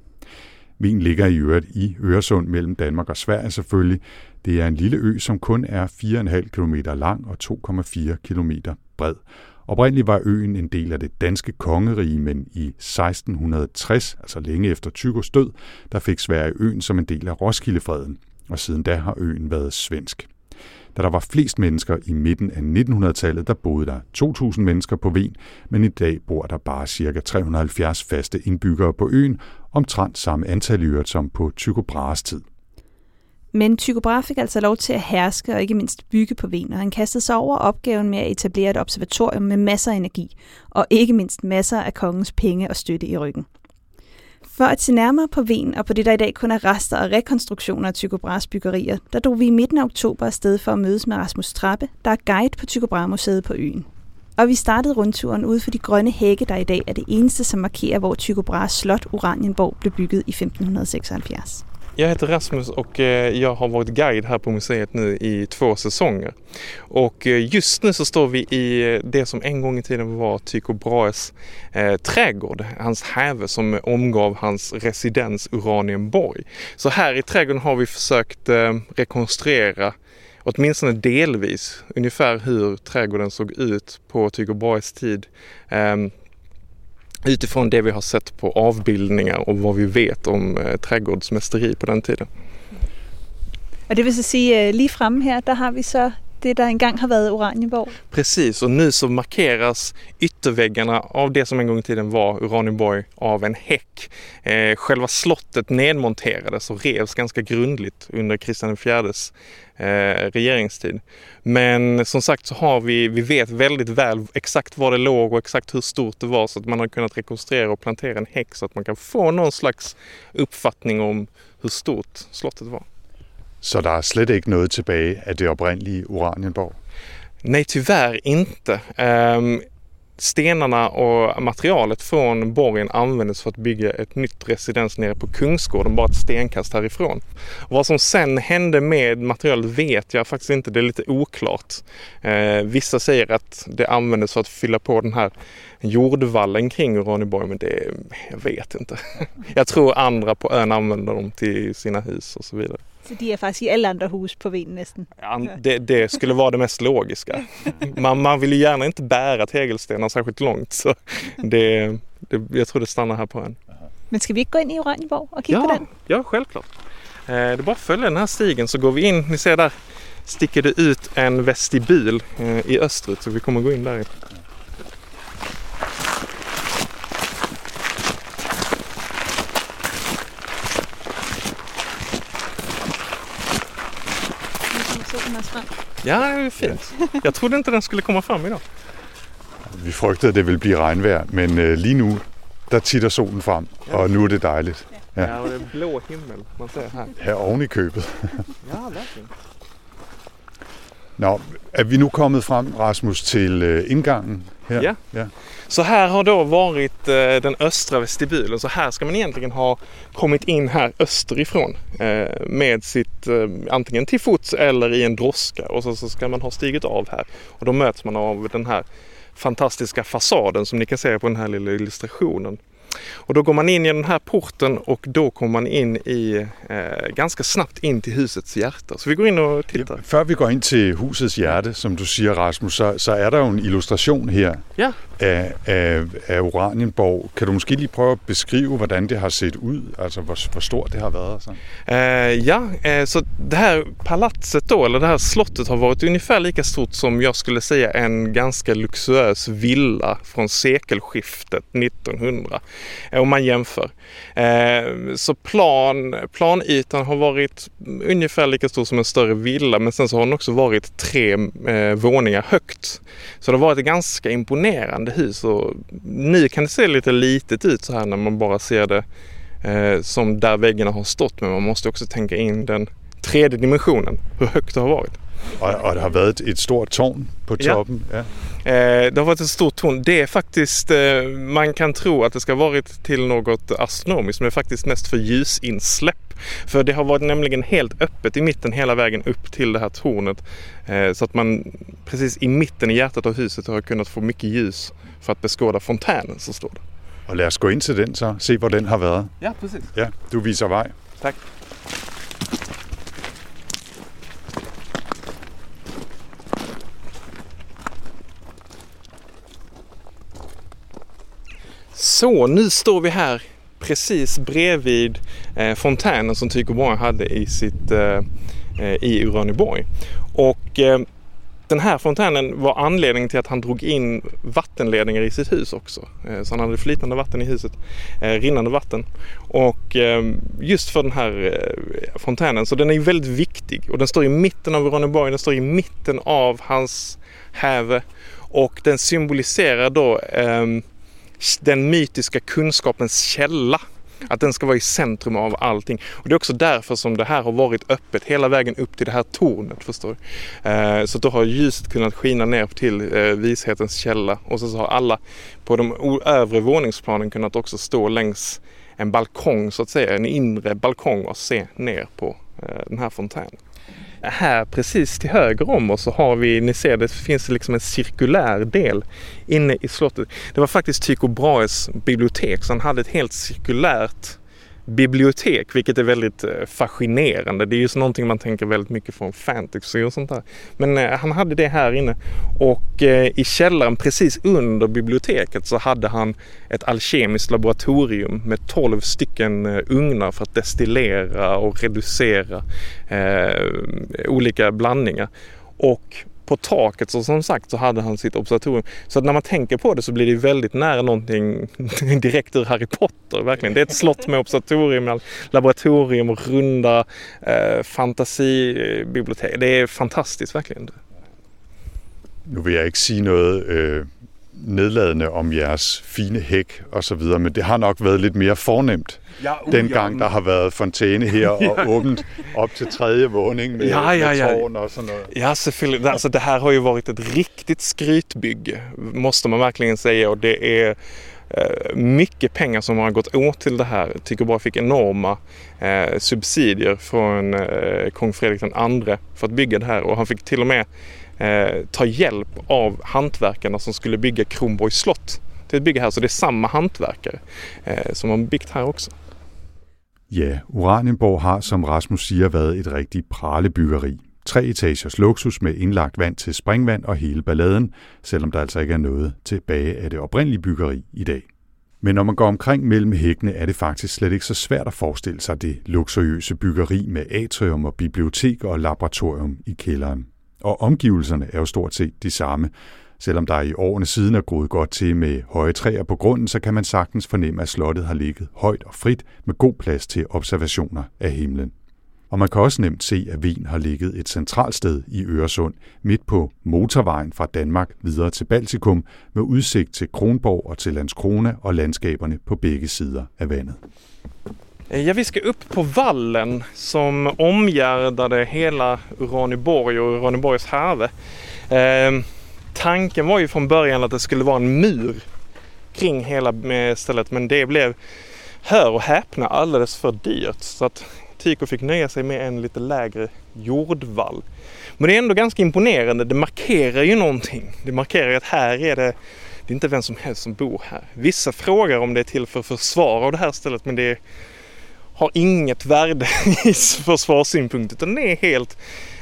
Ven ligger i øvrigt i Øresund mellem Danmark og Sverige selvfølgelig. Det er en lille ø, som kun er 4,5 km lang og 2,4 km bred. Oprindeligt var øen en del af det danske kongerige, men i 1660, altså længe efter Tygos død, der fik Sverige øen som en del af Roskildefreden, og siden da har øen været svensk. Da der var flest mennesker i midten af 1900-tallet, der boede der 2.000 mennesker på Ven, men i dag bor der bare ca. 370 faste indbyggere på øen, omtrent samme antal i som på Tycho Brahes tid. Men Tycho Brahe fik altså lov til at herske og ikke mindst bygge på Ven, og han kastede sig over opgaven med at etablere et observatorium med masser af energi, og ikke mindst masser af kongens penge og støtte i ryggen. For at se nærmere på Ven og på det, der i dag kun er rester og rekonstruktioner af Tycho Brahes byggerier, der drog vi i midten af oktober afsted for at mødes med Rasmus Trappe, der er guide på Tycho Brahe Museet på øen. Og vi startede rundturen ude for de grønne hække, der i dag er det eneste, som markerer, hvor Tycho Brahes slot Oranienborg blev bygget i 1576. Jag heter Rasmus och eh, jag har varit guide här på museet nu i två säsonger. Och eh, just nu så står vi i eh, det som en gång i tiden var Tycho Brahes eh, trädgård, hans häve som omgav hans residens Uranienborg. Så här i trädgården har vi försökt eh, rekonstruera åtminstone delvis ungefär hur trädgården såg ut på Tycho Brahes tid. Ehm, Utifrån det vi har sett på avbildningar och vad vi vet om eh, trädgårdsmästeri på den tiden. Og det vil så sige, eh, lige fremme her, der har vi så det, der engang har været Oranienborg. Precis, och nu så markeras ytterväggarna av det som en gång i tiden var Uranienborg av en häck. Eh, själva slottet nedmonterades och revs ganska grundligt under Kristian IVs eh, regeringstid. Men som sagt så har vi, vi vet väldigt väl exakt var det låg och exakt hur stort det var så att man har kunnat rekonstruera och plantera en häck så att man kan få någon slags uppfattning om hur stort slottet var. Så der er slet ikke noget tilbage af det oprindelige Uranienborg? Nej, tyvärr inte. Um, stenarna och materialet från borgen användes för att bygga ett nytt residens nere på Kungsgården, bara ett stenkast härifrån. Och vad som sen hände med materialet vet jag faktiskt inte, det är lite oklart. Eh, vissa säger att det användes för att fylla på den här jordvallen kring Uraniborg, men det, jag vet inte. Jag tror andra på ön använder dem till sina hus och så vidare. Så de er faktisk i alle andre hus på Ven næsten. Ja, det, det skulle vara det mest logiska. Man, man vill ju gärna inte bära tegelstenar särskilt långt så det, det, jag tror det stannar här på ön. Men skal vi gå ind i Oranienborg og kigge Ja, på den? ja, självklart. Eh, det är bara att följa den här stigen så går vi in. Ni ser där sticker det ut en vestibul eh, i österut så vi kommer gå in där. Ja, det är fint. Jag trodde inte den skulle komma fram idag. Vi frygtede, at det ville blive regnvejr, men øh, lige nu, der titter solen frem, og nu er det dejligt. Ja. Ja, och det är blå himmel man ser här. Her oven i købet. Ja, verkligen. Nå, er vi nu kommet frem, Rasmus, til øh, indgangen her? Ja. ja. Så här har då varit eh, den östra vestibulen. Så här ska man egentligen ha kommit in här österifrån eh, med sitt antingen till fots eller i en droska och så, så ska man ha stigit av här. Och då möts man av den här fantastiska fasaden som ni kan se på den här lilla illustrationen. Och då går man in genom den här porten och då kommer man in i, eh, ganska snabbt in till husets hjärta. Så vi går in och tittar. Før vi går ind til husets hjerte, som du siger, Rasmus, så, så er der jo en illustration her Ja af, af, af Oranienborg. Kan du måske lige prøve at beskrive, hvordan det har set ud? Altså, hvor, hvor stort det har været? Så? Eh, ja, eh, så det här palatset då, eller det här slottet har varit ungefär lika stort som jag skulle säga en ganska luxuös villa från sekelskiftet 1900. Uh, eh, om man jämför. Eh, så plan, planytan har varit ungefär lika stor som en större villa men sen så har den också varit tre eh, våningar högt. Så det har varit ganska imponerande hus och nu kan det se lite litet ut så här när man bara ser det eh, som där väggarna har stått men man måste också tänka in den tredje dimensionen, hur högt det har varit. Og, og der har været et, et stort tårn på Ja. toppen. Ja. Eh, det har varit ett stort torn. Det är faktiskt, eh, man kan tro att det ska ha varit till något astronomiskt men det är faktiskt mest för ljusinsläpp. För det har varit nämligen helt öppet i mitten hela vägen upp till det här tornet. Eh, så att man precis i mitten i hjärtat av huset har kunnat få mycket ljus för att beskåda fontänen som står där. Og lad os gå ind til den så, se hvor den har været. Ja, precis. Ja, du viser vej. Tack. Så, nu står vi här precis bredvid eh, fontänen som Tycho Brahe hade i, sitt, eh, eh, i Uraniborg. Och eh, den här fontänen var anledningen till att han drog in vattenledningar i sitt hus också. Eh, Så han hade flytande vatten i huset, eh, rinnande vatten. Och eh, just för den här eh, fontänen, så den är ju väldigt viktig. Och den står i mitten av Uraniborg, den står i mitten av hans häve. Och den symboliserar då ehm, den mytiska kunskapens källa. Att den ska vara i centrum av allting. Och det är också därför som det här har varit öppet hela vägen upp till det här tornet. Förstår? Eh, Så då har ljuset kunnat skina ner till eh, vishetens källa. Och så så har alla på de övre våningsplanen kunnat också stå längs en balkong så att säga. En inre balkong och se ner på eh, den här fontänen. Här precis till höger om oss så har vi, ni ser det finns liksom en cirkulär del inne i slottet. Det var faktiskt Tycho Brahes bibliotek så han hade ett helt cirkulärt bibliotek vilket är väldigt eh, fascinerande. Det är ju så någonting man tänker väldigt mycket från fantasy och sånt där. Men eh, han hade det här inne och eh, i källaren precis under biblioteket så hade han ett alkemiskt laboratorium med 12 stycken ugnar för att destillera och reducera eh, olika blandningar. Och på taket så som sagt så hade han sitt observatorium. Så att när man tänker på det så blir det väldigt nära någonting direkt ur Harry Potter. Verkligen. Det är ett slott med observatorium, med laboratorium och runda eh, fantasibibliotek. Det är fantastiskt verkligen. Nu vil jeg ikke sige noget øh, eh, nedladende om jeres fine hæk og så videre, men det har nok været lidt mere fornemt, Ja, den gang der har været fontæne her og åbent op til tredje våning med, Ja, ja, med ja. tårn og sådan noget. Ja, selvfølgelig. Alltså, det här har ju varit ett riktigt skrytbygge, måste man verkligen säga. Och det är eh, mycket pengar som har gått åt till det här. Tycho Brahe fick enorma eh, subsidier från eh, kung Fredrik II för att bygga det här. Och han fick till och med eh, ta hjälp av hantverkarna som skulle bygga Kronborgs slott till ett bygge här. Så det är samma hantverkare eh, som har byggt här också. Ja, Uranienborg har, som Rasmus siger, været et rigtigt pralebyggeri. Tre etagers luksus med indlagt vand til springvand og hele balladen, selvom der altså ikke er noget tilbage af det oprindelige byggeri i dag. Men når man går omkring mellem hækkene, er det faktisk slet ikke så svært at forestille sig det luksuriøse byggeri med atrium og bibliotek og laboratorium i kælderen. Og omgivelserne er jo stort set de samme. Selvom der i årene siden er groet godt til med høje træer på grunden, så kan man sagtens fornemme, at slottet har ligget højt og frit med god plads til observationer af himlen. Og man kan også nemt se, at Wien har ligget et centralt sted i Øresund, midt på motorvejen fra Danmark videre til Baltikum, med udsigt til Kronborg og til Landskrona og landskaberne på begge sider af vandet. Eh, ja, vi ska upp på vallen som omgärdade hela Uraniborg och Uraniborgs härve. Eh, tanken var ju från början att det skulle vara en mur kring hela stället men det blev, hör och häpna, alldeles för dyrt. Så att Tycho fick nöja sig med en lite lägre jordvall. Men det är ändå ganska imponerande. Det markerar ju någonting. Det markerar ju att här är det, det är inte vem som helst som bor här. Vissa frågar om det är till för försvar av det här stället men det har inget värde i försvarssynpunkt utan det är helt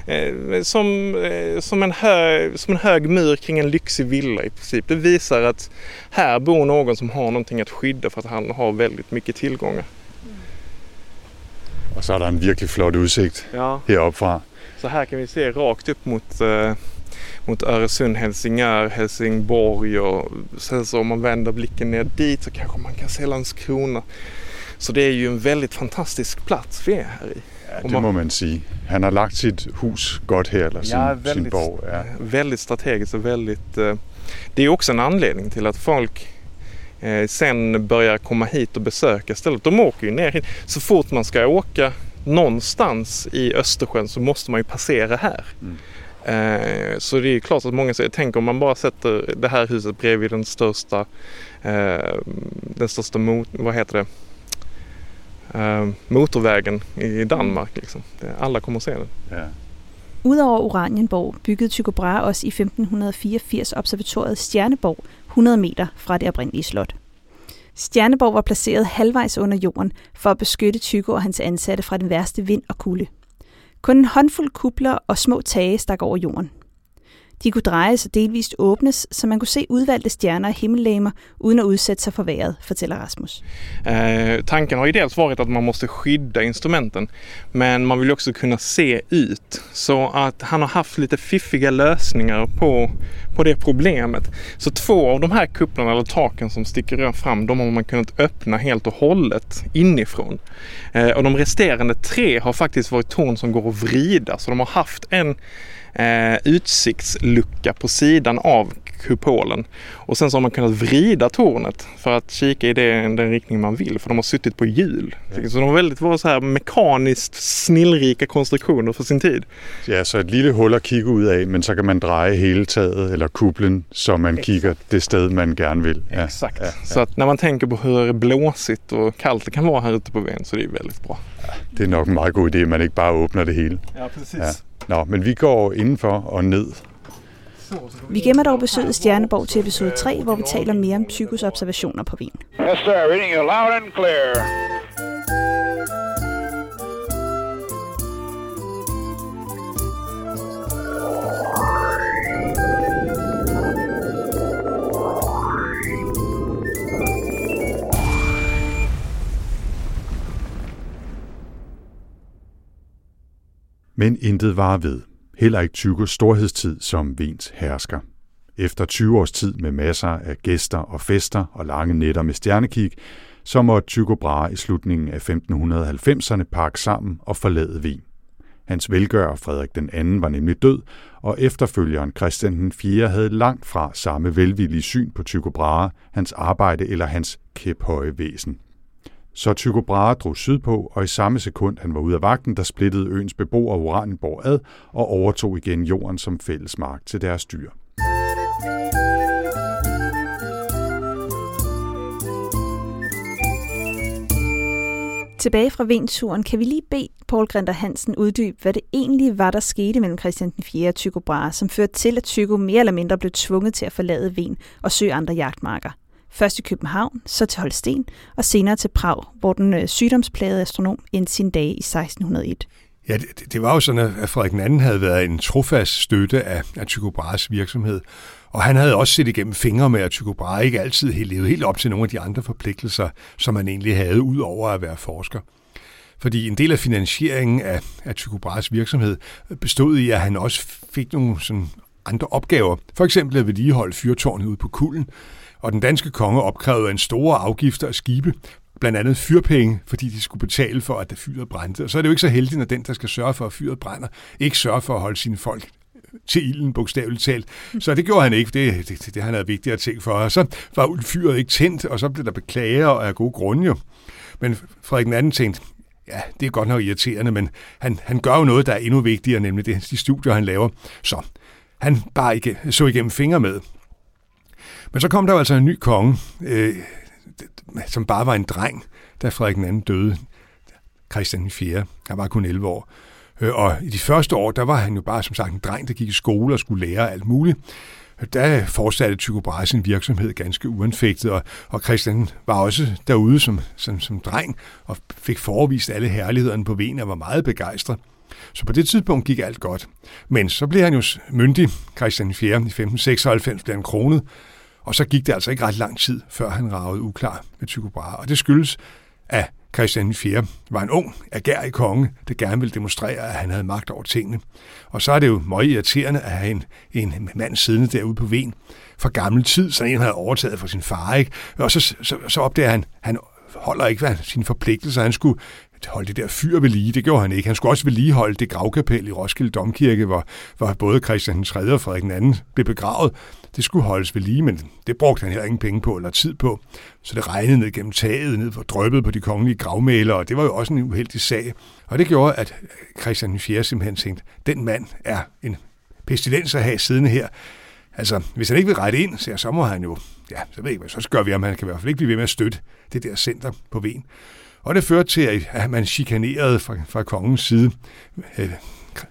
eh, som, eh, som, en hög, som en hög mur kring en lyxig villa i princip. Det visar att här bor någon som har någonting att skydda för att han har väldigt mycket tillgångar. Og så er der en virkelig flot udsigt Ja. heroppe fra. Så här kan vi se rakt upp mot, eh, mot Öresund, Helsingör, Helsingborg och sen så om man vänder blicken ner dit så kanske man kan se Landskrona. Så det är ju en väldigt fantastisk plats vi är här i. Ja, det må man sige. Han har lagt sit hus godt her, eller sin, Ja, sin väldigt, borg. Ja. väldigt strategiskt och väldigt... Eh, det är också en anledning till att folk eh, sen börjar komma hit och besöka stället. De åker ju ner hit. Så fort man ska åka någonstans i Östersjön så måste man ju passera här. Mm. Eh, så det är klart att många säger, tänk om man bara sätter det här huset bredvid den största, den största mot, vad heter det, eh, motorvägen i Danmark. Liksom. Det, alla kommer att se den. Ja. Udover Oranienborg byggede Tycho Brahe også i 1584 observatoriet Stjerneborg 100 meter fra det oprindelige slot. Stjerneborg var placeret halvvejs under jorden for at beskytte Tycho og hans ansatte fra den værste vind og kulde. Kun en håndfuld kupler og små tage stak over jorden. De kunne drejes og delvist åbnes, så man kunne se udvalgte stjerner og himmellegemer uden at udsætte sig for vejret, fortæller Rasmus. Eh, tanken har ju dels varit att man måste skydda instrumenten men man vill också kunna se ut. Så att han har haft lite fiffiga lösningar på, på det problemet. Så två av de här kupplarna eller taken som sticker fram de har man kunnat öppna helt och hållet inifrån. Eh, och de resterande tre har faktiskt varit torn som går att vrida så de har haft en eh, utsiktslucka på sidan av kupolen. Och sen så har man kunnat vrida tornet för att kika i det, den riktning man vill för de har suttit på hjul. Så de har väldigt varit så här mekaniskt snillrika konstruktioner för sin tid. ja, så et lille hul at kigge ud af, men så kan man dreje hele taget eller kuplen, så man kigger det sted, man gerne vil. Ja. Exakt. Ja, ja. Så att när man tänker på hur blåsigt och kallt det kan vara här ute på Ven så det är väldigt bra. Det er nok en meget god idé, man ikke bare åbner det hele. Ja, precis. Nå, men vi går indenfor og ned. Vi gemmer dog besøget Stjerneborg til episode 3, hvor vi taler mere om Tychos observationer på Wien. Yes, sir. Reading you loud and clear. Men intet var ved. Heller ikke Tygos storhedstid som Vens hersker. Efter 20 års tid med masser af gæster og fester og lange nætter med stjernekig, så måtte Tycho Brahe i slutningen af 1590'erne pakke sammen og forlade Wien. Hans velgører Frederik den anden var nemlig død, og efterfølgeren Christian den 4. havde langt fra samme velvillige syn på Tycho Brahe, hans arbejde eller hans kæphøje væsen. Så Tycho Brahe drog sydpå, og i samme sekund han var ude af vagten, der splittede øens beboere Oranienborg ad og overtog igen jorden som fællesmark til deres dyr. Tilbage fra Venturen kan vi lige bede Paul Grinter Hansen uddybe, hvad det egentlig var, der skete mellem Christian den 4. og Tycho Brahe, som førte til, at Tycho mere eller mindre blev tvunget til at forlade Wien og søge andre jagtmarker. Først til København, så til Holsten og senere til Prag, hvor den øh, sygdomsplagede astronom endte sin dage i 1601. Ja, det, det var jo sådan, at Frederik II havde været en trofast støtte af, af Tycho Brahes virksomhed, og han havde også set igennem fingre med, at Tycho Brahe ikke altid helt levede helt op til nogle af de andre forpligtelser, som han egentlig havde, ud over at være forsker. Fordi en del af finansieringen af, af Tycho Brahes virksomhed bestod i, at han også fik nogle sådan andre opgaver. For eksempel at vedligeholde fyrtårnet ude på kulden, og den danske konge opkrævede en store afgifter af skibe, blandt andet fyrpenge, fordi de skulle betale for, at fyret brændte. Og så er det jo ikke så heldigt, når den, der skal sørge for, at fyret brænder, ikke sørger for at holde sine folk til ilden, bogstaveligt talt. Så det gjorde han ikke. Det, det, det, det han havde vigtigere ting for. Og så var fyret ikke tændt, og så blev der beklager og af gode grunde jo. Men Frederik den anden tænkte, ja, det er godt nok irriterende, men han, han gør jo noget, der er endnu vigtigere, nemlig det, de studier, han laver. Så han bare ikke, så igennem fingre med. Men så kom der jo altså en ny konge, øh, som bare var en dreng, da Frederik II døde. Christian IV. Han var kun 11 år. Øh, og i de første år, der var han jo bare som sagt en dreng, der gik i skole og skulle lære alt muligt. Øh, der fortsatte Tycho Brahe sin virksomhed ganske uanfægtet, og, og Christian var også derude som, som, som dreng og fik forvist alle herlighederne på Ven og var meget begejstret. Så på det tidspunkt gik alt godt. Men så blev han jo myndig, Christian 4. i 1596 blev han kronet, og så gik det altså ikke ret lang tid, før han ragede uklar med Tycho Brahe. Og det skyldes, at Christian 4. var en ung, agerig konge, der gerne ville demonstrere, at han havde magt over tingene. Og så er det jo meget irriterende at have en, en mand siddende derude på Ven fra gammel tid, så en havde overtaget fra sin far. Ikke? Og så, så, så opdager han, han holder ikke hvad sine forpligtelser. Han skulle holde det der fyr ved lige. Det gjorde han ikke. Han skulle også vedligeholde det gravkapel i Roskilde Domkirke, hvor, hvor både Christian 3. og Frederik II blev begravet. Det skulle holdes ved lige, men det brugte han heller ingen penge på eller tid på. Så det regnede ned gennem taget, ned for drøbet på de kongelige gravmalere, og det var jo også en uheldig sag. Og det gjorde, at Christian 4. simpelthen tænkte, den mand er en pestilens at have siddende her. Altså, hvis han ikke vil rette ind, så, så må han jo, ja, så ved jeg ikke, så gør vi, om han kan i hvert fald ikke blive ved med at støtte det der center på Ven. Og det førte til, at man chikanerede fra, fra kongens side øh,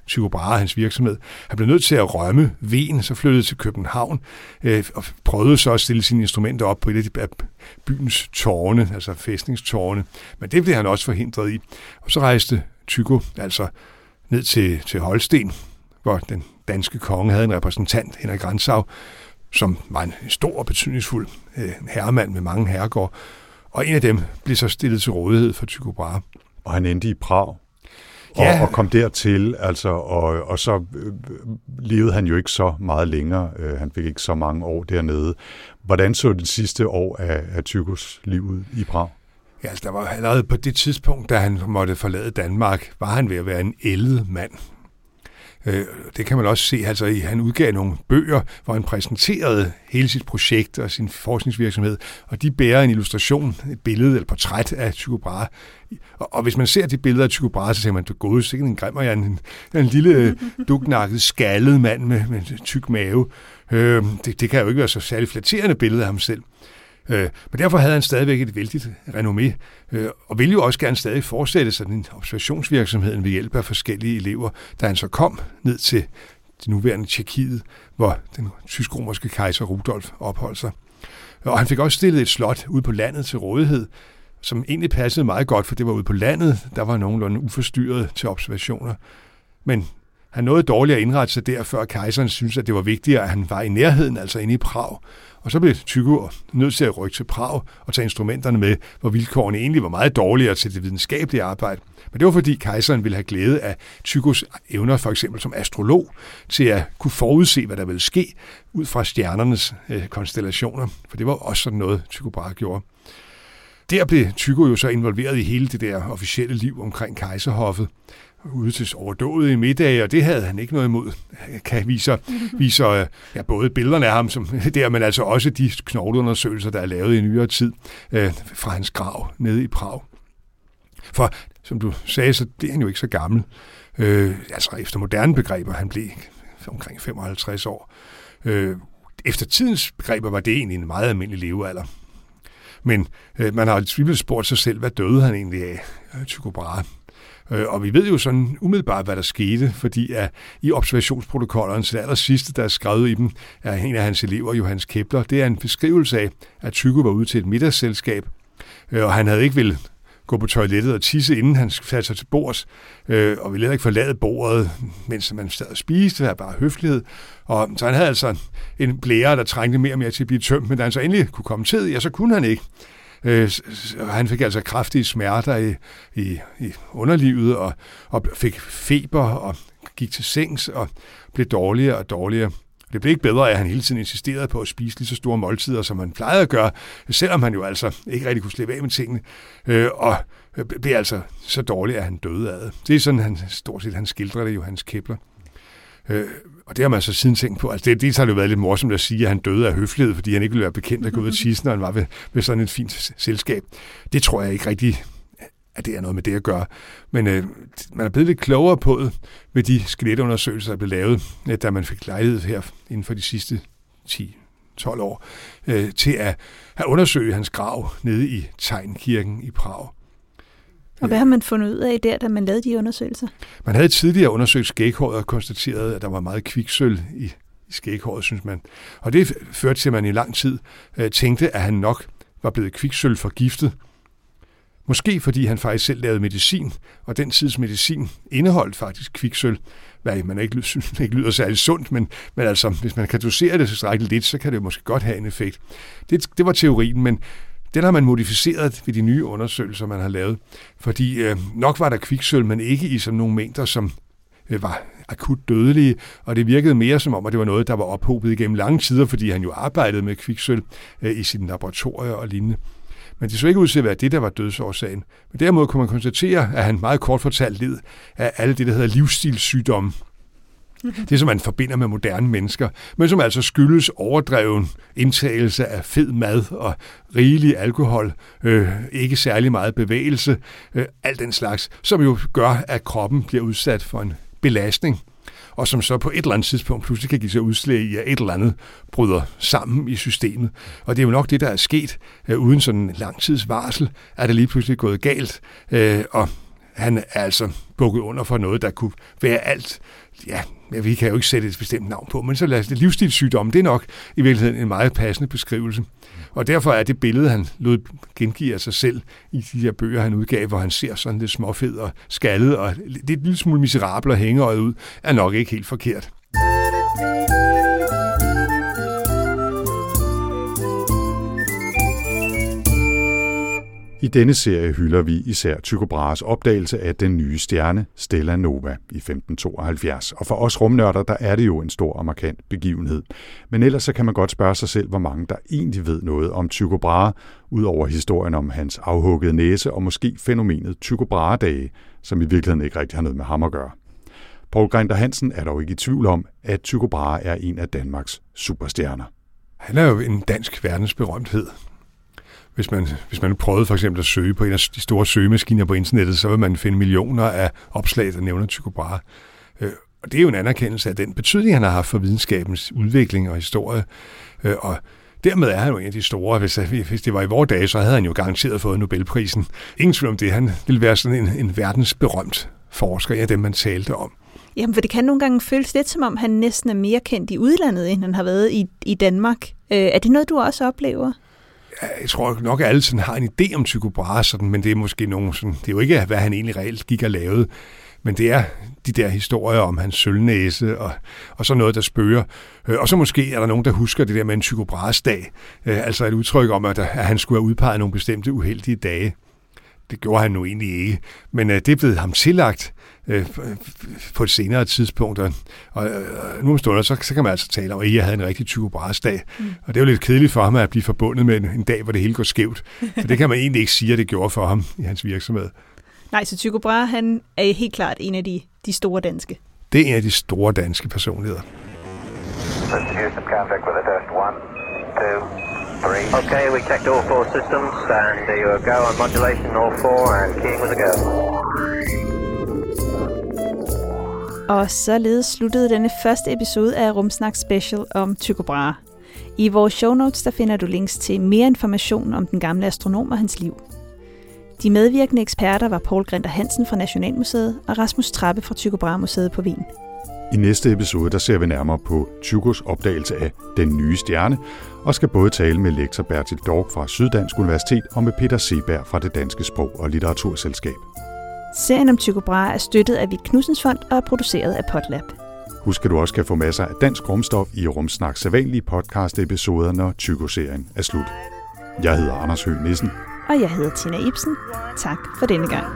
Tycho Brahe, hans virksomhed. Han blev nødt til at rømme Ven, så flyttede til København øh, og prøvede så at stille sine instrumenter op på et af byens tårne, altså fæstningstårne. Men det blev han også forhindret i. Og så rejste Tycho altså ned til, til Holsten, hvor den danske konge havde en repræsentant, Henrik Grantzau, som var en stor og betydningsfuld øh, herremand med mange herregård. Og en af dem blev så stillet til rådighed for Tycho Brahe. Og han endte i Prag ja. og, og kom dertil, altså, og, og så øh, levede han jo ikke så meget længere. Øh, han fik ikke så mange år dernede. Hvordan så det sidste år af, af Tykos liv ud i Prag? Ja, altså, der var allerede på det tidspunkt, da han måtte forlade Danmark, var han ved at være en ældet mand. Øh, det kan man også se, altså i, han udgav nogle bøger, hvor han præsenterede hele sit projekt og sin forskningsvirksomhed, og de bærer en illustration, et billede eller portræt af Tycho Brahe. Og, og hvis man ser de billeder af Tycho Brahe, så ser man, du gode, sikkert en grimmer, jeg en, en lille øh, duknakket, skaldet mand med, med tyk mave. Øh, det, det kan jo ikke være så særlig flatterende billede af ham selv. Øh, men derfor havde han stadigvæk et vældigt renommé, øh, og ville jo også gerne stadig fortsætte sådan en observationsvirksomhed ved hjælp af forskellige elever, da han så kom ned til det nuværende Tjekkiet, hvor den tysk-romerske kejser Rudolf opholdt sig. Og han fik også stillet et slot ude på landet til rådighed, som egentlig passede meget godt, for det var ude på landet, der var nogenlunde uforstyrret til observationer. Men han nåede dårligt at indrette sig der, før kejseren syntes, at det var vigtigere, at han var i nærheden, altså inde i Prag. Og så blev Tycho nødt til at rykke til Prag og tage instrumenterne med, hvor vilkårene egentlig var meget dårligere til det videnskabelige arbejde. Men det var fordi kejseren ville have glæde af Tychos evner, for eksempel som astrolog, til at kunne forudse, hvad der ville ske ud fra stjernernes øh, konstellationer. For det var også sådan noget, Tycho Brahe gjorde. Der blev Tycho jo så involveret i hele det der officielle liv omkring kejserhoffet ude til i middag, og det havde han ikke noget imod. Kan viser, viser ja, både billederne af ham, som der, men altså også de knogleundersøgelser, der er lavet i nyere tid øh, fra hans grav nede i Prag. For som du sagde, så det er han jo ikke så gammel. Øh, altså efter moderne begreber, han blev omkring 55 år. Øh, efter tidens begreber var det egentlig en meget almindelig levealder. Men øh, man har tvivlet spurgt sig selv, hvad døde han egentlig af, Tycho Brahe? Øh, og vi ved jo sådan umiddelbart, hvad der skete, fordi at i observationsprotokollerne til det aller sidste, der er skrevet i dem, er en af hans elever, Johannes Kepler, det er en beskrivelse af, at Tycho var ude til et middagsselskab, øh, og han havde ikke vil gå på toilettet og tisse, inden han satte sig til bords, øh, og ville heller ikke forlade bordet, mens man sad og spiste, det var bare høflighed. Og så han havde altså en blære, der trængte mere og mere til at blive tømt, men da han så endelig kunne komme til, ja, så kunne han ikke. Øh, han fik altså kraftige smerter i, i, i underlivet og, og fik feber og gik til sengs og blev dårligere og dårligere. Det blev ikke bedre, at han hele tiden insisterede på at spise lige så store måltider, som han plejede at gøre, selvom han jo altså ikke rigtig kunne slippe af med tingene, øh, og blev altså så dårlig, at han døde af det. Det er sådan, han stort set han skildrer det, Johannes Kepler. Øh, og det har man så siden tænkt på. Altså det, det har det jo været lidt morsomt at sige, at han døde af høflighed, fordi han ikke ville være bekendt at gå ud og tisse, når han var ved, ved sådan et fint selskab. Det tror jeg ikke rigtig, at det er noget med det at gøre. Men øh, man er blevet lidt klogere på det med de skeletundersøgelser, der blev lavet, øh, da man fik lejlighed her inden for de sidste 10 12 år, øh, til at have undersøgt hans grav nede i Tegnkirken i Prag. Og hvad har man fundet ud af der, da man lavede de undersøgelser? Man havde tidligere undersøgt skæghåret og konstateret, at der var meget kviksøl i, i skæghåret, synes man. Og det førte til, at man i lang tid øh, tænkte, at han nok var blevet kviksøl forgiftet. Måske fordi han faktisk selv lavede medicin, og den tids medicin indeholdt faktisk kviksøl, hvad man ikke synes ikke lyder særlig sundt, men, men altså, hvis man kan dosere det så lidt, så kan det måske godt have en effekt. Det, det var teorien, men den har man modificeret ved de nye undersøgelser, man har lavet. Fordi øh, nok var der kviksøl, men ikke i sådan nogle mængder, som øh, var akut dødelige, og det virkede mere som om, at det var noget, der var ophobet igennem lange tider, fordi han jo arbejdede med kviksøl øh, i sine laboratorier og lignende. Men det så ikke ud til at være det, der var dødsårsagen. Men derimod kunne man konstatere, at han meget kort fortalt led af alle det, der hedder livsstilssygdomme. Det, som man forbinder med moderne mennesker, men som altså skyldes overdreven indtagelse af fed mad og rigelig alkohol, øh, ikke særlig meget bevægelse, øh, alt den slags, som jo gør, at kroppen bliver udsat for en belastning. og som så på et eller andet tidspunkt pludselig kan give sig udslag i, at et eller andet bryder sammen i systemet. Og det er jo nok det, der er sket. Øh, uden sådan en lang tids varsel, det lige pludselig gået galt, øh, og han er altså bukket under for noget, der kunne være alt. Ja, vi kan jo ikke sætte et bestemt navn på, men så lad os det livsstilssygdom, det er nok i virkeligheden en meget passende beskrivelse. Og derfor er det billede, han lod gengive af sig selv i de her bøger, han udgav, hvor han ser sådan lidt småfed og skaldet, og det er et lille smule miserabel og hængeøjet ud, er nok ikke helt forkert. I denne serie hylder vi især Tycho Brahes opdagelse af den nye stjerne Stella Nova i 1572. Og for os rumnørder, der er det jo en stor og markant begivenhed. Men ellers så kan man godt spørge sig selv, hvor mange der egentlig ved noget om Tycho Brahe, ud over historien om hans afhuggede næse og måske fænomenet Tycho Brahe-dage, som i virkeligheden ikke rigtig har noget med ham at gøre. Paul Grinter Hansen er dog ikke i tvivl om, at Tycho Brahe er en af Danmarks superstjerner. Han er jo en dansk verdensberømthed hvis man, hvis man prøvede for eksempel at søge på en af de store søgemaskiner på internettet, så vil man finde millioner af opslag, der nævner Tycho Brahe. Øh, og det er jo en anerkendelse af den betydning, han har haft for videnskabens udvikling og historie. Øh, og dermed er han jo en af de store. Hvis, hvis det var i vores dage, så havde han jo garanteret fået Nobelprisen. Ingen tvivl om det. Han ville være sådan en, en verdensberømt forsker, af dem man talte om. Jamen, for det kan nogle gange føles lidt som om, han næsten er mere kendt i udlandet, end han har været i, i Danmark. Øh, er det noget, du også oplever? Jeg tror nok, at alle sådan har en idé om Tycho Brahe, sådan, men det er måske nogen sådan, det er jo ikke, hvad han egentlig reelt gik og lavede, men det er de der historier om hans sølvnæse og, og så noget, der spørger. Øh, og så måske er der nogen, der husker det der med en Tycho Brahes dag, øh, altså et udtryk om, at, at han skulle have udpeget nogle bestemte uheldige dage. Det gjorde han nu egentlig ikke, men øh, det blev ham tillagt øh, på et senere tidspunkt. Og, og øh, nu om stunder, så, så kan man altså tale om, at jeg havde en rigtig Tycho Brahes dag. Mm. Og det er jo lidt kedeligt for ham at blive forbundet med en, en dag, hvor det hele går skævt. For det kan man egentlig ikke sige, at det gjorde for ham i hans virksomhed. Nej, så Tycho Brahe, han er helt klart en af de, de store danske. Det er en af de store danske personligheder. Houston, contact with a test. One, two. Okay, we checked all four systems, and there you go on modulation, all four, and keying with a go. Og således sluttede denne første episode af Rumsnak Special om Tycho Brahe. I vores show notes der finder du links til mere information om den gamle astronom og hans liv. De medvirkende eksperter var Paul Grinter Hansen fra Nationalmuseet og Rasmus Trappe fra Tycho Brahe Museet på Wien. I næste episode der ser vi nærmere på Tychos opdagelse af den nye stjerne, og skal både tale med lektor Bertil Dork fra Syddansk Universitet og med Peter Seberg fra det Danske Sprog- og Litteraturselskab. Serien om Tycho Brahe er støttet af Vigt Knudsens Fond og er produceret af Potlab. Husk at du også kan få masser af dansk rumstof i Rumsnak sædvanlige podcast-episoder, når Tycho-serien er slut. Jeg hedder Anders Høgh Nissen. Og jeg hedder Tina Ibsen. Tak for denne gang.